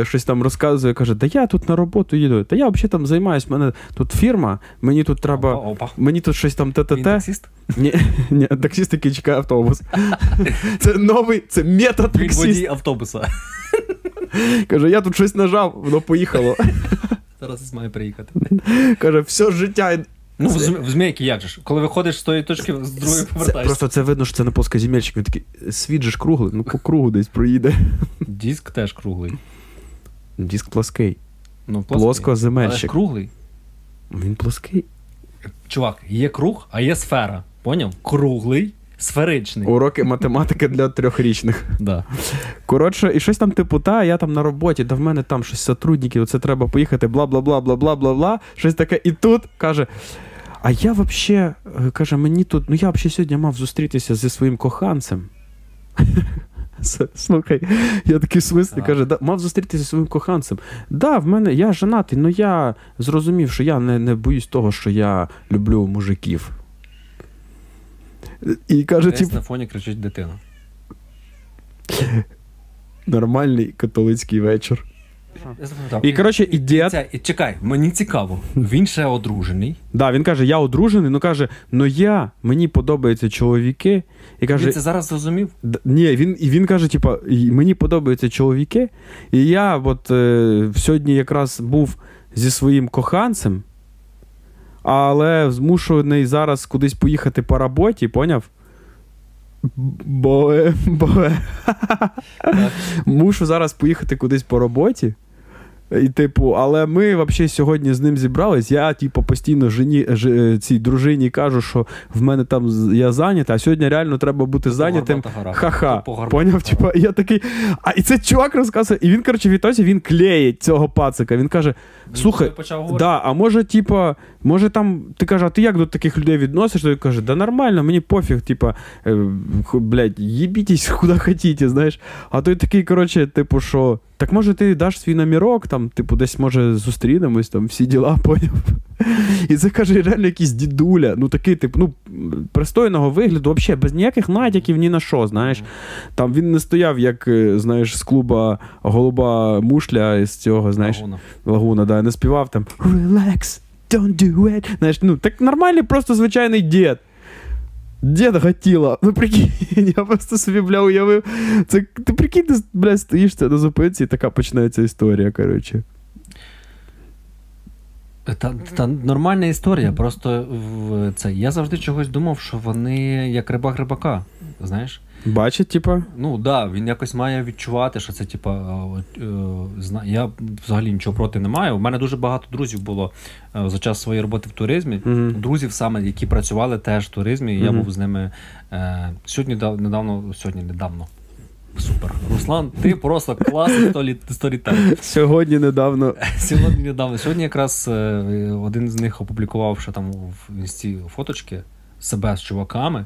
Щось там розказує, каже, да я тут на роботу їду. Та я взагалі там займаюсь, мене тут фірма, мені тут треба. Опа, опа. Мені тут щось там Він ТТТ. таксист? Ні, ні, таксіст, який чекає автобус. Це новий, це Він водій автобуса. Каже, я тут щось нажав, воно поїхало. Зараз має приїхати. Каже, все життя Ну, Це- в змійки як же ж? Коли виходиш з тої точки, з другої Це, повертаєшся. просто це видно, що це не плоскоземельщик. Він такий, світ же ж круглий, ну по кругу десь проїде. Диск теж круглий. Диск плоский. Ну, плоский. Але ж круглий. Він плоский. Чувак, є круг, а є сфера. Поняв? Круглий, сферичний. Уроки математики для трьохрічних. Да. Коротше, і щось там типу, та, я там на роботі, да в мене там щось сотрудники, оце треба поїхати, бла бла бла бла бла бла бла. Щось таке. І тут каже. А я вообще, е, каже, мені тут, ну я взагалі сьогодні мав зустрітися зі своїм коханцем. Слухай, я такий смислі, каже, да, мав зустрітися зі своїм коханцем. Да, в мене я женатий, але я зрозумів, що я не, не боюсь того, що я люблю мужиків. І каже, Десь тип, на фоні кричить дитина. нормальний католицький вечір. І, коротше, і дід, Ця- чекай, мені цікаво. Він ще одружений. да, він каже, я одружений, ну каже, ну я, мені подобаються чоловіки. І каже, Він це зараз зрозумів. Д- Ні, він, і він каже: типа, мені подобаються чоловіки. І я от е, сьогодні якраз був зі своїм коханцем, але змушений зараз кудись поїхати по роботі, поняв? Бо, бо мушу зараз поїхати кудись по роботі. І, типу, але ми взагалі сьогодні з ним зібрались. Я, типу, постійно жені, ж, е, цій дружині кажу, що в мене там я зайнятий, а сьогодні реально треба бути зайнятим. Ха-ха. Поняв? Типу, я такий. А і це чувак розказує, і він, коротше, відтоді він клеїть цього пацика. Він каже: слухай. Да, а може, типа, може там, ти каже, а ти як до таких людей відносишся? Він каже, да нормально, мені пофіг, типа, е, блядь, їбітесь куди хотіте, знаєш. А той такий, коротше, типу, що, так може ти даш свій номерок, там, типу, десь може зустрінемось, там, всі діла, поняв. І це каже, реально якийсь дідуля, ну такий, типу, ну, пристойного вигляду, взагалі, без ніяких натяків ні на що, знаєш. Там він не стояв, як, е, знаєш, з клуба голуба мушля із цього, знаєш. Лагуна. Лагуна, да, не співав там Relax, don't do it. Знаєш, ну так нормальний, просто звичайний дід. Дід гатіла. Ну прикинь, я просто собі, бля, уявив. Це ти прикинь, ти, бля, стоїш це на зупинці, і така починається історія, коротше. Та, та нормальна історія. Просто в це. Я завжди чогось думав, що вони як рибак рибака. Знаєш? Бачить, типа. Ну так, да, він якось має відчувати, що це, типа, е, е, зна- я взагалі нічого проти не маю. У мене дуже багато друзів було е, за час своєї роботи в туризмі. Угу. Друзів саме, які працювали теж в туризмі, і я був з ними е, сьогодні дав- недавно, сьогодні недавно. Супер. Руслан, ти просто класний столі- сторітелер. Сьогодні недавно. Сьогодні недавно. Сьогодні якраз один з них опублікував, що там в інсті фоточки себе з чуваками.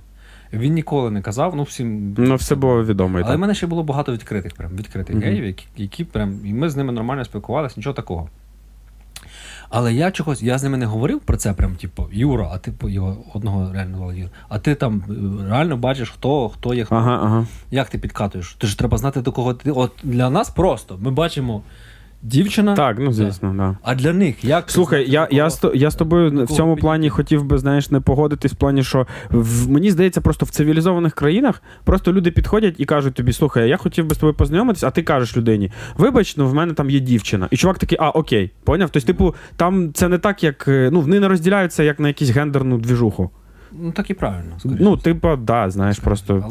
Він ніколи не казав, ну всім. Ну, все було відомо. Але в мене ще було багато відкритих, прям відкритих Мгм. геїв, які, які прям, і ми з ними нормально спілкувалися, нічого такого. Але я чогось, я з ними не говорив про це, прям, типу, Юра, а ти його одного реально звали Юра. А ти там е, реально бачиш, хто, хто є хто. Ага, ага. Як ти підкатуєш? Ти ж треба знати, до кого ти. От для нас просто ми бачимо дівчина, Так, ну звісно, да. а для них як. Слухай, я, я, з я з тобою в цьому підійти? плані хотів би, знаєш, не погодитись в плані, що в, мені здається, просто в цивілізованих країнах просто люди підходять і кажуть тобі, слухай, я хотів би з тобою познайомитись, а ти кажеш людині, вибач, ну в мене там є дівчина. І чувак такий, а окей, поняв? Тобто, типу, там це не так, як е, ну, вони не розділяються як на якусь гендерну двіжуху. Ну так і правильно. скоріше. Ну, типу, да, знаєш, просто.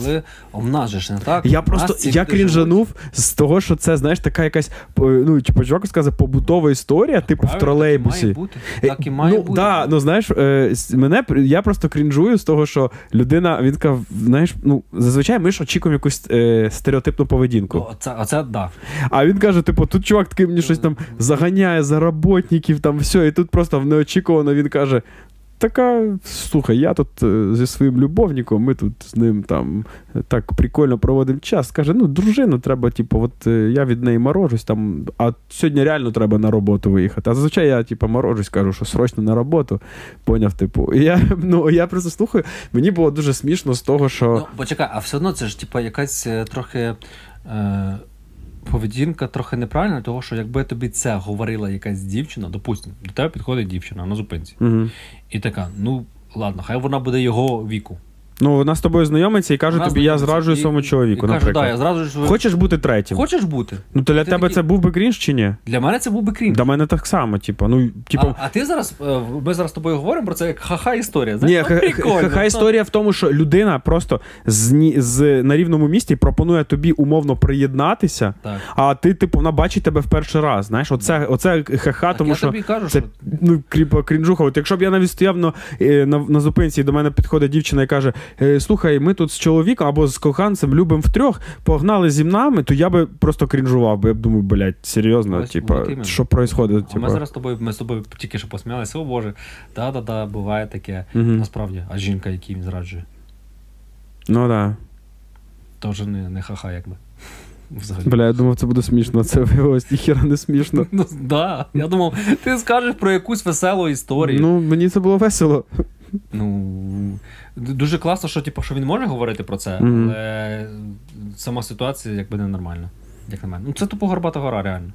Але же ж не так. Я просто я крінжанув з того, що це, знаєш, така якась, е, ну, типу, чувак сказав, побутова історія, типу, в тролейбусі. Так і має бути. Так і має ну, бути. Да, ну знаєш, е, мене я просто крінжую з того, що людина, він сказав, знаєш, ну зазвичай ми ж очікуємо якусь е, стереотипну поведінку. Оце, оце да. А він каже: типу, тут чувак такий мені щось там заганяє за роботників, там все, і тут просто неочікувано він каже. Така, слухай, я тут е, зі своїм любовником, ми тут з ним там е, так прикольно проводимо час. Каже, ну, дружину треба, типу, от е, я від неї морожусь там, а сьогодні реально треба на роботу виїхати. А зазвичай я, типу, морожусь, кажу, що срочно на роботу. Поняв, типу. І я, ну, я просто слухаю, мені було дуже смішно з того, що. Ну, почекай, а все одно це ж типа якась трохи. Е... Поведінка трохи неправильна, тому що якби тобі це говорила якась дівчина, допустимо, до тебе підходить дівчина на зупинці, Угу. і така: ну ладно, хай вона буде його віку. Ну, вона з тобою знайомиться і каже Вона тобі, я знайомиться зраджую і- своєму чоловіку, і каже, наприклад. да, я зразу ж Хочеш бути третім? Хочеш бути? Ну, то для Ти тебе такий- це був би крінж чи ні? Для мене це був би крінж. До мене так само, типу, ну, типу. А, а ти зараз, е, ми зараз з тобою говоримо про це як ха-ха історія. Ні, ну, ха- ха- ха- історія в тому, що людина просто з, ні- з на рівному місці пропонує тобі умовно приєднатися, Так. а ти, типу, вона бачить тебе в перший раз. Знаєш, оце, оце ха-ха, тому я що тобі кажу, це що ну, кріпа крінжуха. От якщо б я навіть стояв на, е, на, на зупинці, і до мене підходить дівчина і каже: «Е, Слухай, ми тут з чоловіком або з коханцем любимо втрьох, погнали зі мнами, то я би просто крінжував, бо я б думаю, блядь, серйозно, Ось, типа, що відбувається? А Типа. ми зараз з тобою, ми з тобою тільки що посміялися, о Боже, да-да-да, буває таке. Мгм. Насправді, а жінка, якій він зраджує, Ну так. теж не, не ха-ха, якби. Взагалі. Бля, я думав, це буде смішно, це виявилось ніхіра не смішно. Ну, да. Я думав, ти скажеш про якусь веселу історію. Ну, мені це було весело. Ну, дуже класно, що, типу, що він може говорити про це, Мгм. але сама ситуація якби ненормальна, як на мене. Ну, це тупо горбата гора, реально.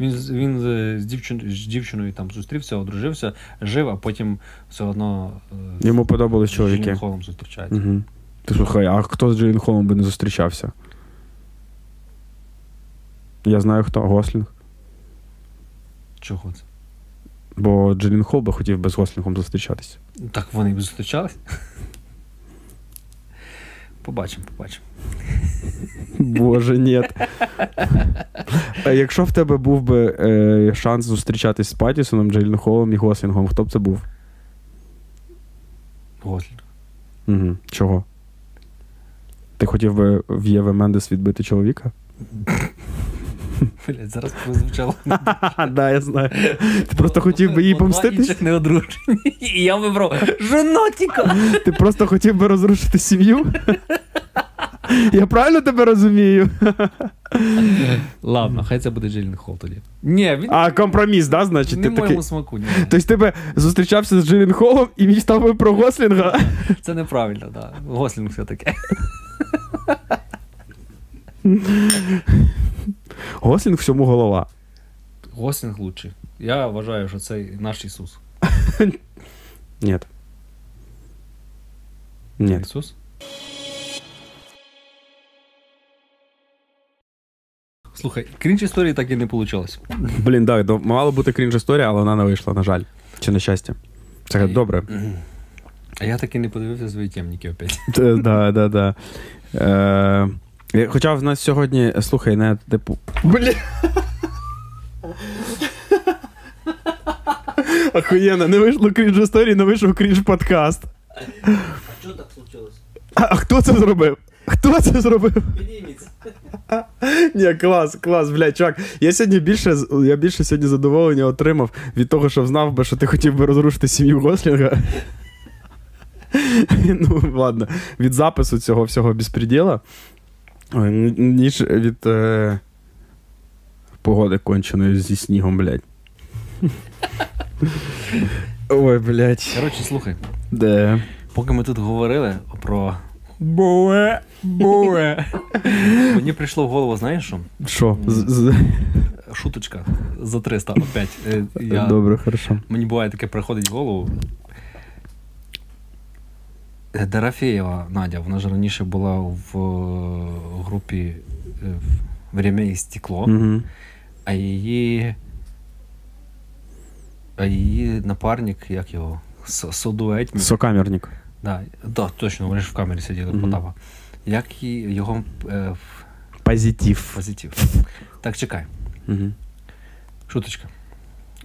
Він, він з, з, дівчин, з дівчиною там зустрівся, одружився, жив, а потім все одно е, Йому подобались з чоловіки. Джилленхолом зустрічається. Угу. Ти слухай, а хто з Джейн Холмом би не зустрічався? Я знаю хто, Гослінг. Чого це? Бо Джелін Холл би хотів би з Гослінгом зустрічатися. Так вони б зустрічались. Побачимо, побачимо. Боже, ні. Якщо в тебе був би е, шанс зустрічатись з Паттісоном, Джейлін Холлом і Гослінгом, хто б це був? Гослінг. Угу. Чого? Ти хотів би в Єве Мендес відбити чоловіка? Блять, зараз прозвучало. Да, я знаю. Ти просто хотів би їй помститись? не одружені. І я вибрав женотіка. Ти просто хотів би розрушити сім'ю? Я правильно тебе розумію? Ладно, хай це буде Джейлін Холл тоді. Ні, він А компроміс, да, значить? не Ти моєму такий. смаку. Ні. Тобто ти би зустрічався з Джилін Холлом і мічтав би про Гослінга? Це неправильно, так. Да. Гослінг все таке. Гослінг всьому голова. Гослінг лучший. Я вважаю, що це наш Ісус. Ні. Ні. Ісус? Слухай, крінж історії так і не вийшло. Блін, да, до- мала бути крінж історія, але вона не вийшла, на жаль. Чи на щастя. Це добре. А я таки не подивився свої темники опять. Т- Да, да, да. Е, е, Хоча в нас сьогодні, слухай, не типу. Блін. Охуєнно, не вийшло крінж історії, не вийшов крінж подкаст. Що так случилось? А, а хто це зробив? Хто це зробив? Підійміться. Ні, клас, клас, блядь, чувак. Я сьогодні більше я більше сьогодні задоволення отримав від того, що знав би, що ти хотів би розрушити сім'ю Гослінга. ну, ладно, від запису цього всього безпреділа, ой, ніж від е, погоди конченої зі снігом, блядь. Ой, блядь. Коротше, слухай, Де? поки ми тут говорили про. Буе, буе. Мені прийшло в голову, знаєш що? Що? Шуточка за 300 опять. Е, Я... Добре, хорошо. Мені буває таке приходить в голову. Дорофеєва Надя, вона ж раніше була в е, групі е, «Время і стекло, Угу. а її. А її напарник, як його? Содуетник. Сокамерник. Да, да, точно, вони ж в камері сиділи, Мгм. Потапа. Як і його е, Позитив. позитив. Так, чекай. Угу. Шуточка.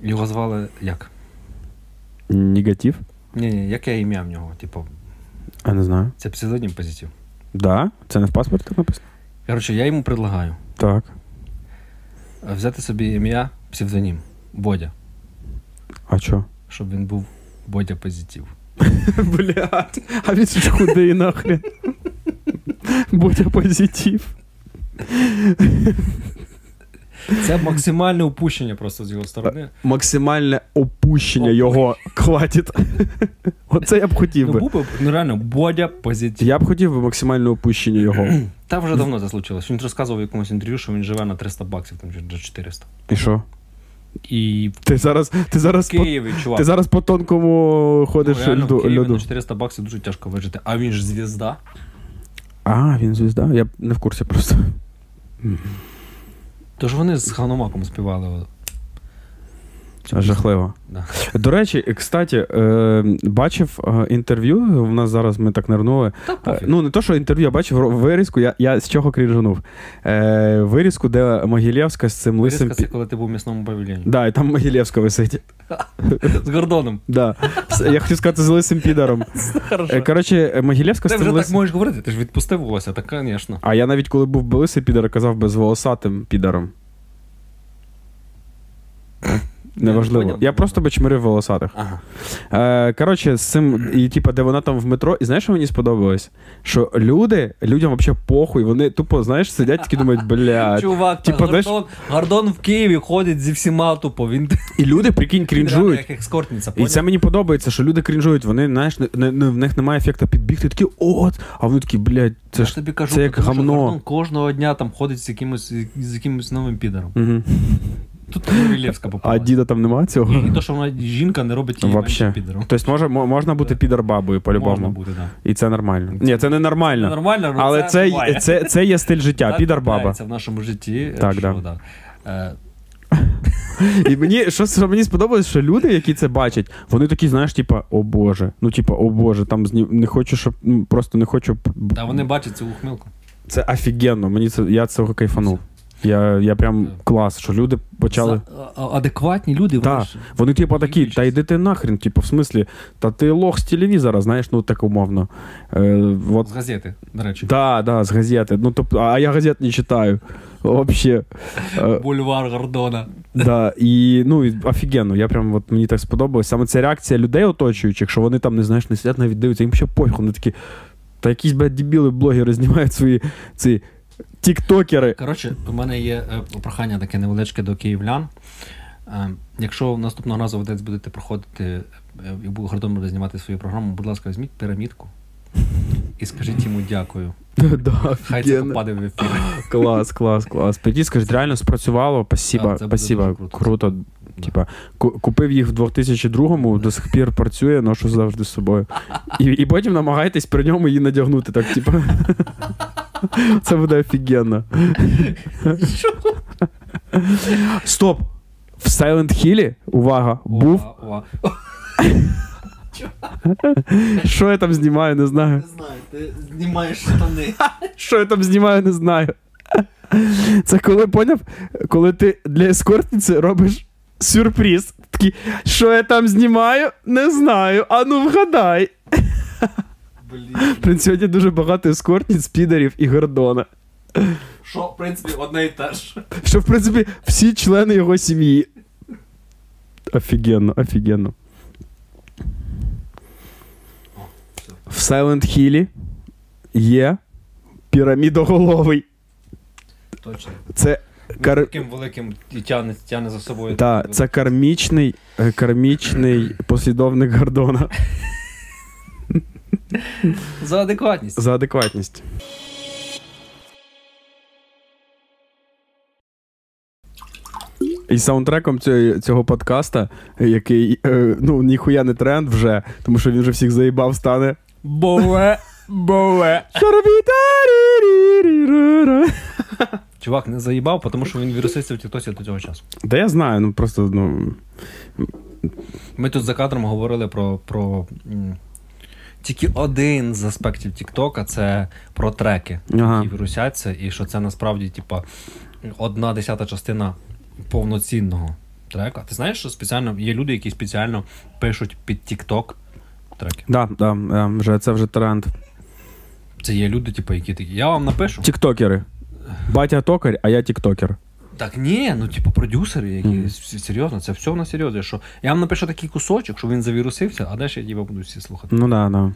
Його звали як? Негатив? Ні, ні, яке ім'я в нього? Типу, Я не знаю. це псевдонім позитив. Да? Це не в паспорті так написано? Коротше, я йому предлагаю Так. взяти собі ім'я, псевдонім Бодя, А чо? щоб він був Бодя Позитив. Блядь, а він ж худий нахрен. Будь позитив. Це максимальне упущення просто з його сторони. Максимальне опущення Оп. його хватить. Оце я б хотів Ну, був би, ну реально, Бодя Позитив. Я б хотів би максимальне опущення його. Та вже давно це случилось. Він розказував в якомусь інтерв'ю, що він живе на 300 баксів, там до 400. І що? І Ти зараз, ти зараз, в по, Києві, чувак. ти зараз по тонкому ходиш. ну, реально, льоду. в Києві льоду. на 400 баксів дуже тяжко вижити. А він ж звізда. А, він звізда? Я не в курсі просто. Тож вони з Ханомаком співали. Жахливо. Да. До речі, кстати, е, бачив е, інтерв'ю. У нас зараз ми так нирнули. Та Е. Ну, не то, що інтерв'ю, я бачив вирізку, я, я з чого крінжанув. Вирізку, де Могилєвська з цим лисим. Це коли ти був в місному павільйоні. Да, і там Могилєвська висить. З Гордоном. Да. Я хотів сказати з лисим підаром. Коротше, Могилєвська з Ти вже так можеш говорити, ти ж відпустив волосся, так, звісно. А я навіть коли був би лисий підар, казав би з волосатим підаром. Неважливо. Я просто би чмирив волосатих. Ага. Е, коротше, з цим, і типа, де вона там в метро, і знаєш, що мені сподобалось? Що люди, людям взагалі похуй, вони тупо, знаєш, сидять такі думають, блядь. Чувак, типа, та знаєш- Гордон, Гордон в Києві ходить зі всіма тупо. Він І люди, прикинь, крінжують. як екскортниця, І це мені подобається, що люди крінжують, вони, знаєш, не, не, не- в них немає ефекту підбігти, такі, от, а вони такі, блядь, це ж ж тобі кажу, це як тому гамно. Гордон кожного дня там ходить з якимось, з якимось новим підером. Угу. Тут Рілєвська А діда там немає цього? І то, що вона жінка не робить її Вообще. менше підером. Тобто може, можна бути підар-бабою по-любому. бути, так. І це нормально. Ні, це не нормально. Нормально, ну, Але це, буває. це, це є стиль життя, Так підар-баба. трапляється в нашому житті. Так, що, да. да. Е, І мені що, що мені сподобалось, що люди, які це бачать, вони такі, знаєш, типа, о Боже, ну типа, о Боже, там зні... не хочу, щоб ну, просто не хочу. Та вони бачать цю ухмилку. Це офігенно. Мені це я цього кайфанув. Я, я прям клас, що люди почали. Адекватні люди, вони ж. Вони, типу, такі, та йди ти нахрен, типу, в смислі, та ти лох з телевізора, знаєш, ну так умовно. Е, от З газети, до речі. Да, да, з газети. Ну, тобто, а я газет не читаю. Вообще. Е, Бульвар Гордона. да, і, ну, і офігенно. Я прям, от, мені так сподобалось. Саме ця реакція людей оточуючих, що вони там, не знаєш, не сидять, навіть дивляться, їм ще похуй. Вони такі, та якісь, блядь, дебіли блогери знімають свої ці тіктокери. Коротше, у мене є е, прохання таке невеличке до київлян. Е, Якщо наступного разу ви десь будете проходити е, і буде Гордон буде знімати свою програму, будь ласка, візьміть пірамідку і скажіть йому дякую. Да, Хай це попаде в ефір. Клас, клас, клас. Прийти, скажіть, реально спрацювало. Це буде круто. Круто. Типа, купив їх в 2002-му, до сих пір працює, ношу завжди з собою. І, і потім намагайтесь при ньому її надягнути. Так, типа. Це буде офігенно. Стоп! В Silent Hill, увага, був. Що я там знімаю, не знаю. Не знаю, ти знімаєш штани. Що я там знімаю, не знаю. Це коли поняв, коли ти для ескортниці робиш сюрприз. Такий, що я там знімаю, не знаю. А ну вгадай. Блін. Сьогодні дуже багато ескортниць, підерів і Гордона. Що, в принципі, одне і те ж. Що, в принципі, всі члени його сім'ї. Офігенно, офігенно. В Silent Hill є пірамідоголовий. Точно. Це кар... таким великим і тягне, тягне за собою. Так, це кармічний, е, кармічний послідовник Гордона За адекватність. за адекватність. І саундтреком цього, цього подкаста, який е, ну ніхуя не тренд вже, тому що він вже всіх заїбав, стане. Бове, бове. Чувак не заїбав, тому що він вірусився в Тіктосі до цього часу. Да я знаю, ну просто ну. Ми тут за кадром говорили про. про тільки один з аспектів Тіктока це про треки, Ага. які вірусяться, і що це насправді, типа, одна десята частина повноцінного трека. Ти знаєш, що спеціально є люди, які спеціально пишуть під Тікток треки. Да, да, е, вже, це вже тренд. Це є люди, типу, які такі. Я вам напишу. Тіктокери. Батя токар, а я тіктокер. Так ні, ну типу продюсери, які с- серйозно, це все на серйозі. Що я вам напишу такий кусочок, що він завірусився, а далі я діва буду всі слухати. Ну да, да.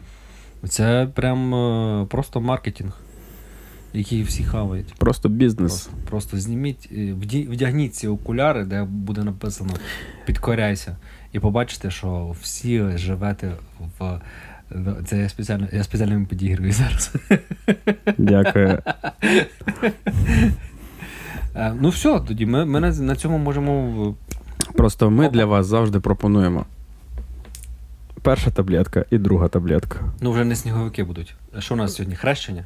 Це прям е, просто маркетинг, який всі хавають. Просто бізнес. Просто, просто зніміть, е, вдягніть ці окуляри, де буде написано підкоряйся, і побачите, що всі живете в. Це я спеціально, я спеціально їм підігрую зараз. Дякую. Е, Ну все, тоді ми, ми на, цьому можемо Просто ми Опа. для вас завжди пропонуємо. Перша таблетка і друга таблетка. Ну, вже не сніговики будуть. А Що у нас сьогодні? Хрещення?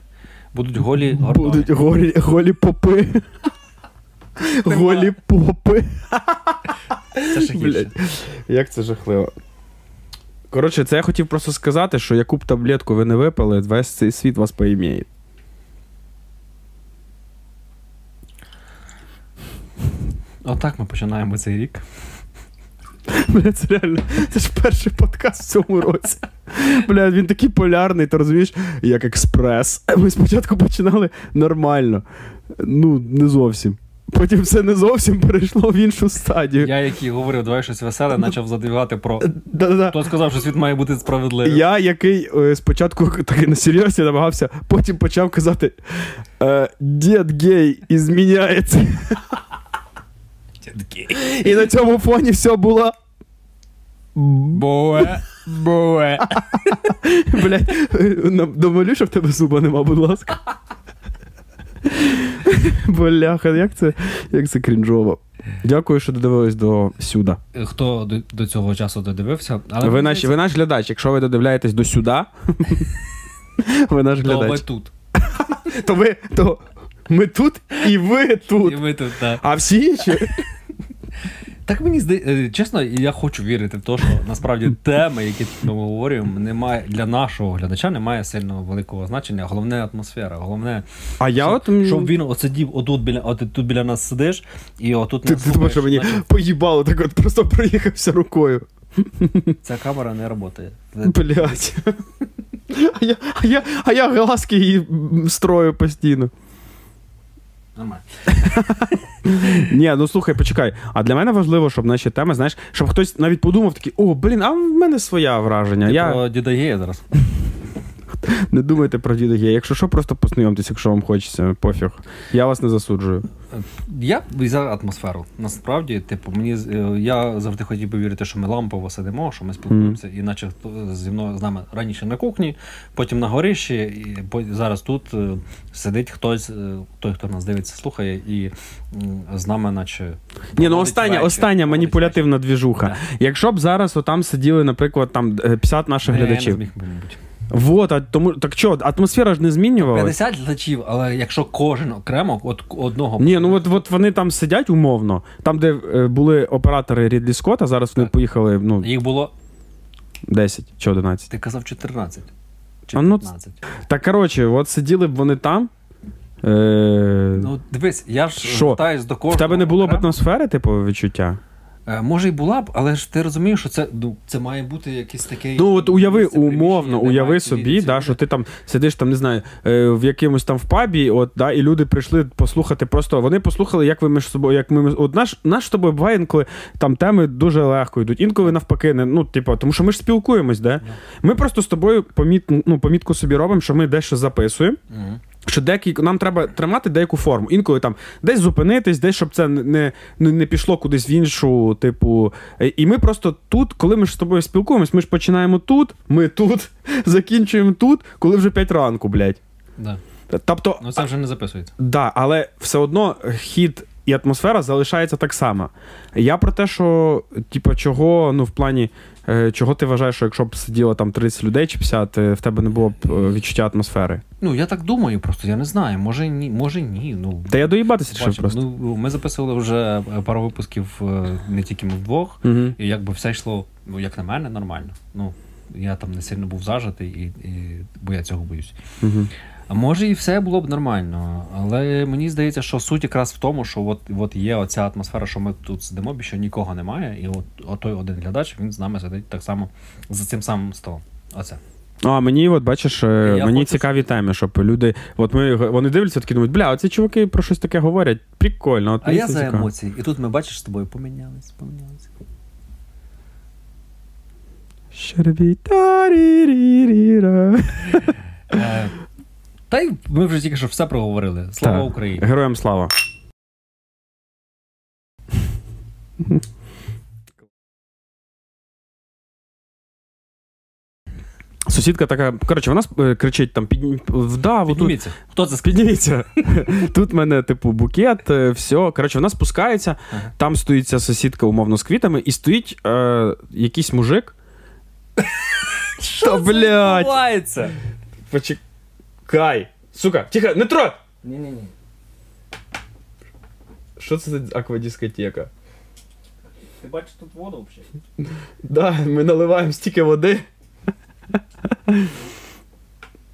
Будуть голі гордони. Будуть голі, голі попи. Голі попи. Це. Блядь. Як це жахливо. Коротше, це я хотів просто сказати, що яку б таблетку ви не випили, весь цей світ вас поіміє. Отак ми починаємо цей рік. Бля, це реально. Це ж перший подкаст в цьому році. Бля, він такий полярний, ти розумієш, як експрес. Ми спочатку починали нормально. Ну, не зовсім. Потім все не зовсім перейшло в іншу стадію. Я, який говорив, давай щось веселе, почав задивати про. Да-да-да. Хто сказав, що світ має бути справедливим. Я, який е, спочатку таки на серйозі намагався, потім почав казати: е, дід гей зміняється. І на цьому фоні все було. Бое, бое. Блять, домолю, що в тебе зуба нема, будь ласка. Бляха, як це, як це крінжово. Дякую, що додивились до сюди. Хто до, до цього часу додивився, але Ви наш, ви наш глядач. Якщо ви додивляєтесь до сюди, ви наш здається, то ви тут. То ви, то ми тут і ви І тут. ви тут, так. А всі інші Так мені здається, чесно, я хочу вірити в те, що насправді теми, які ми обговорюємо, немає для нашого глядача немає сильно великого значення. Головне атмосфера. Головне, А я щоб, от. щоб він отсидів отут біля, от тут біля нас сидиш, і отут Ти, нас ти думаєш, що мені значить, поїбало, так от просто проїхався рукою. ця камера не працює. Блять. А я, а я, а я глазки її строю постійно. Нормально. Ні, ну слухай, почекай. А для мене важливо, щоб наші теми, знаєш, щоб хтось навіть подумав такий, о, блін, а в мене своє враження. Ти Я про діда Гея зараз. Не думайте про діда Гея. Якщо що, просто познайомтесь, якщо вам хочеться, пофіг. Я вас не засуджую. Я за атмосферу. Насправді, типу, мені е, я завжди хотів би вірити, що ми лампово сидимо, що ми спілкуємося, іначе хто зі мною з нами раніше на кухні, потім на горищі, і зараз тут е, сидить хтось, е, той, хто нас дивиться, слухає, і з нами, наче. Ні, ну остання, вечір, остання маніпулятивна двіжуха. вечір. Якщо б зараз отам сиділи, наприклад, там е, 50 наших Да. Я не глядачів. зміг би, мабуть. Вот, а тому так що, атмосфера ж не змінювалася. 50 глядачів, але якщо кожен окремо, от одного. Ні, ну от, от вони там сидять умовно, там, де е, були оператори Рідлі Скотта, зараз вони поїхали ну, Їх було, 10 чи 11. ти казав 14. Чи А ну, Так коротше, от сиділи б вони там. Е... Ну, дивись, я ж Що? звертаюсь до кожного. в тебе не було б окремо. атмосфери, типу, відчуття? Е, Може, і була б, але ж ти розумієш, що це, ну, це має бути якийсь такий. Ну, от уяви, умовно, уяви собі, да, що ти там сидиш, там, не знаю, е, в якомусь там в пабі, от, да, і люди прийшли послухати просто. Вони послухали, як ви між собою, як ми. От наш, наш з тобою буває інколи там теми дуже легко йдуть, інколи навпаки, не, ну, типу, тому що ми ж спілкуємось, да? Ми просто з тобою поміт, ну, помітку собі робимо, що ми дещо записуємо. Мгм. Що деякі нам треба тримати деяку форму. Інколи там десь зупинитись, десь щоб це не, не, не пішло кудись в іншу, типу. Е, І ми просто тут, коли ми ж з тобою спілкуємось, ми ж починаємо тут, ми тут, закінчуємо тут, коли вже 5 ранку, блядь. Да. Тобто, Ну це вже не записується. да, але все одно хід і атмосфера залишається так само. Я про те, що, типу, чого, ну, в плані, чого ти вважаєш, що якщо б сиділо там 30 людей чи 50, е, в тебе не було б е, відчуття атмосфери? Ну, я так думаю, просто я не знаю. Може ні, може ні. Ну, Та я доїбатися рішив просто. Ну, ми записували вже е, пару випусків е, не тільки ми вдвох, Угу. і якби все йшло, ну, як на мене, нормально. Ну, я там не сильно був зажатий, і, і, бо я цього боюсь. Угу. Може і все було б нормально, але мені здається, що суть якраз в тому, що от, от є оця атмосфера, що ми тут сидимо, більше нікого немає, і от, от той один глядач він з нами сидить так само за цим самим столом. Оце. Ну, А мені, от бачиш, е, Я мені хочу- цікаві теми, щоб люди. От ми вони дивляться, такі думають, бля, оці чуваки про щось таке говорять. Прикольно. От А я за цікаво. емоції. І тут ми бачиш з тобою помінялись, помінялись. Щербі-тарі-рі-рі-ра. Та й ми вже тільки що все проговорили. Слава Так. Україні! Героям слава. Сусідка така, коротше, вона е, кричить там, під... да, Підніміться. Хто це? Підніміться. Тут в мене, типу, букет, е, все. Коротше, вона спускається, Ага. там стоїть ця сусідка, умовно, з квітами, і стоїть е, якийсь мужик. Та, блядь. відбувається? Почекай. Сука, тихо, не трой! Ні-ні-ні. Що це за аквадискотека? Ти бачиш тут воду взагалі? Да, ми наливаємо стільки води.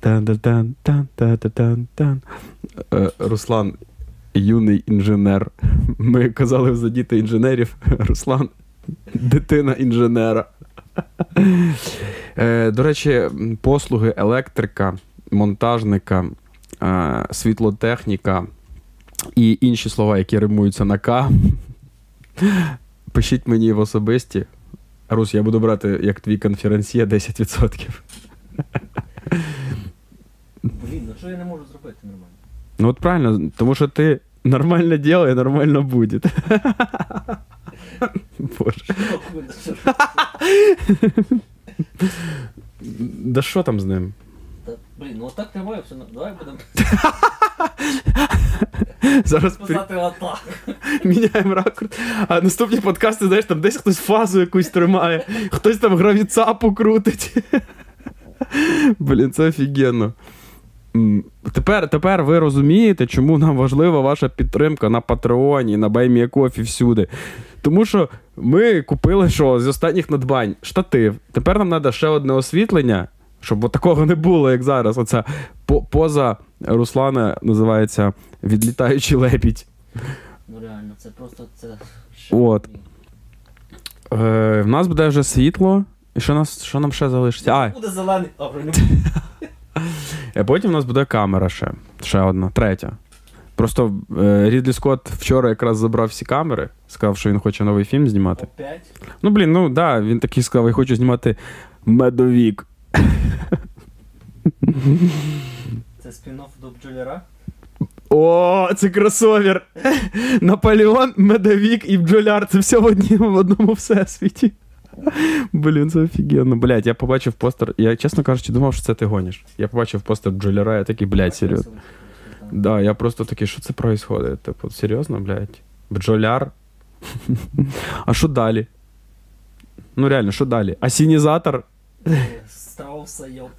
Тан-та-тан, тан-та-та-тан-тан. Е, Руслан, юний інженер. Ми казали за діти інженерів. Руслан, дитина інженера. Е, До речі, послуги електрика, монтажника, е, світлотехніка і інші слова, які римуються на К. Пишіть мені в особисті. Рус, я буду брати як твій конференсьє 10%. Блін, ну що я не можу зробити нормально? Ну от правильно, тому що ти нормально делай, нормально буде. Боже. Да що там з ним? Блін, ну отак тримаю все. Давай будемо Зараз писати отак. міняємо ракурс. А наступні подкасти, знаєш, там десь хтось фазу якусь тримає, хтось там гравіцапу крутить. Блін, це офігенно. м, тепер, тепер ви розумієте, чому нам важлива ваша підтримка на Патреоні, на Buy Me a Coffee всюди. Тому що ми купили що з останніх надбань штатив. Тепер нам треба ще одне освітлення, щоб такого не було, як зараз. Оця поза Руслана називається Відлітаючий лебідь. Ну реально, це просто це. От. Е, в нас буде вже світло. І що, нас, що нам ще залишиться? А, Буде зелений, А потім у нас буде камера ще. Ще одна, третя. Просто е, Рідлі Скотт вчора якраз забрав всі камери, сказав, що він хоче новий фільм знімати. Опять? Ну, блін, ну да, він такий сказав, я хочу знімати медовік. Це спін-офф до бджоляра? О, це кросовер! Наполеон, медовік і бджоляр. Це все в, одні, в одному всесвіті. Блін, це офігенно. Блять, я побачив постер. Я, чесно кажучи, думав, що це ти гониш. Я побачив постер бджоляра, я такий, блядь, серйозно. Да, я просто такий, що це происходит? Типу, серйозно, блядь? Бджоляр? А що далі? Ну реально, що далі? Асінізатор? Страуса, ёп.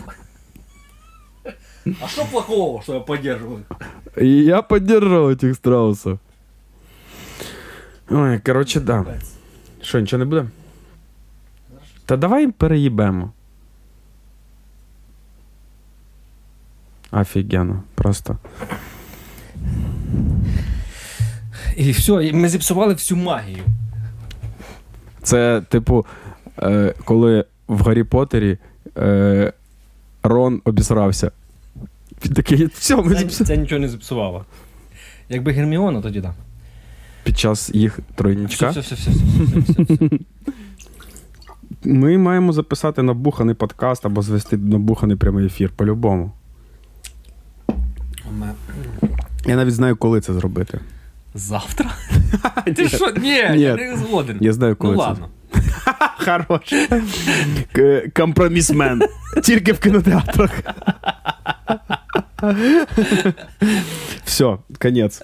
А что плохого, что я поддерживаю? Я підтримую цих страусів. Ой, коротше, да. Що, нічого не буде? Та давай переїбемо. Офігенно, просто. І все, і ми зіпсували всю магію. Це, типу, е, коли в Гаррі Поттері е, Рон обісрався. Він такий, все, ми Це, це нічого не зіпсувало. Якби Герміона, тоді так. Під час їх тройнічка. все, все, все, все, все, все, все. Ми маємо записати набуханий подкаст або звести набуханий прямий ефір по-любому. Я навіть знаю, коли це зробити. Завтра? Ти що? Ні, я не згоден. Я знаю, коли Ну ладно. Хорош. К- Компромісмен. Тільки в кінотеатрах. Все, конець.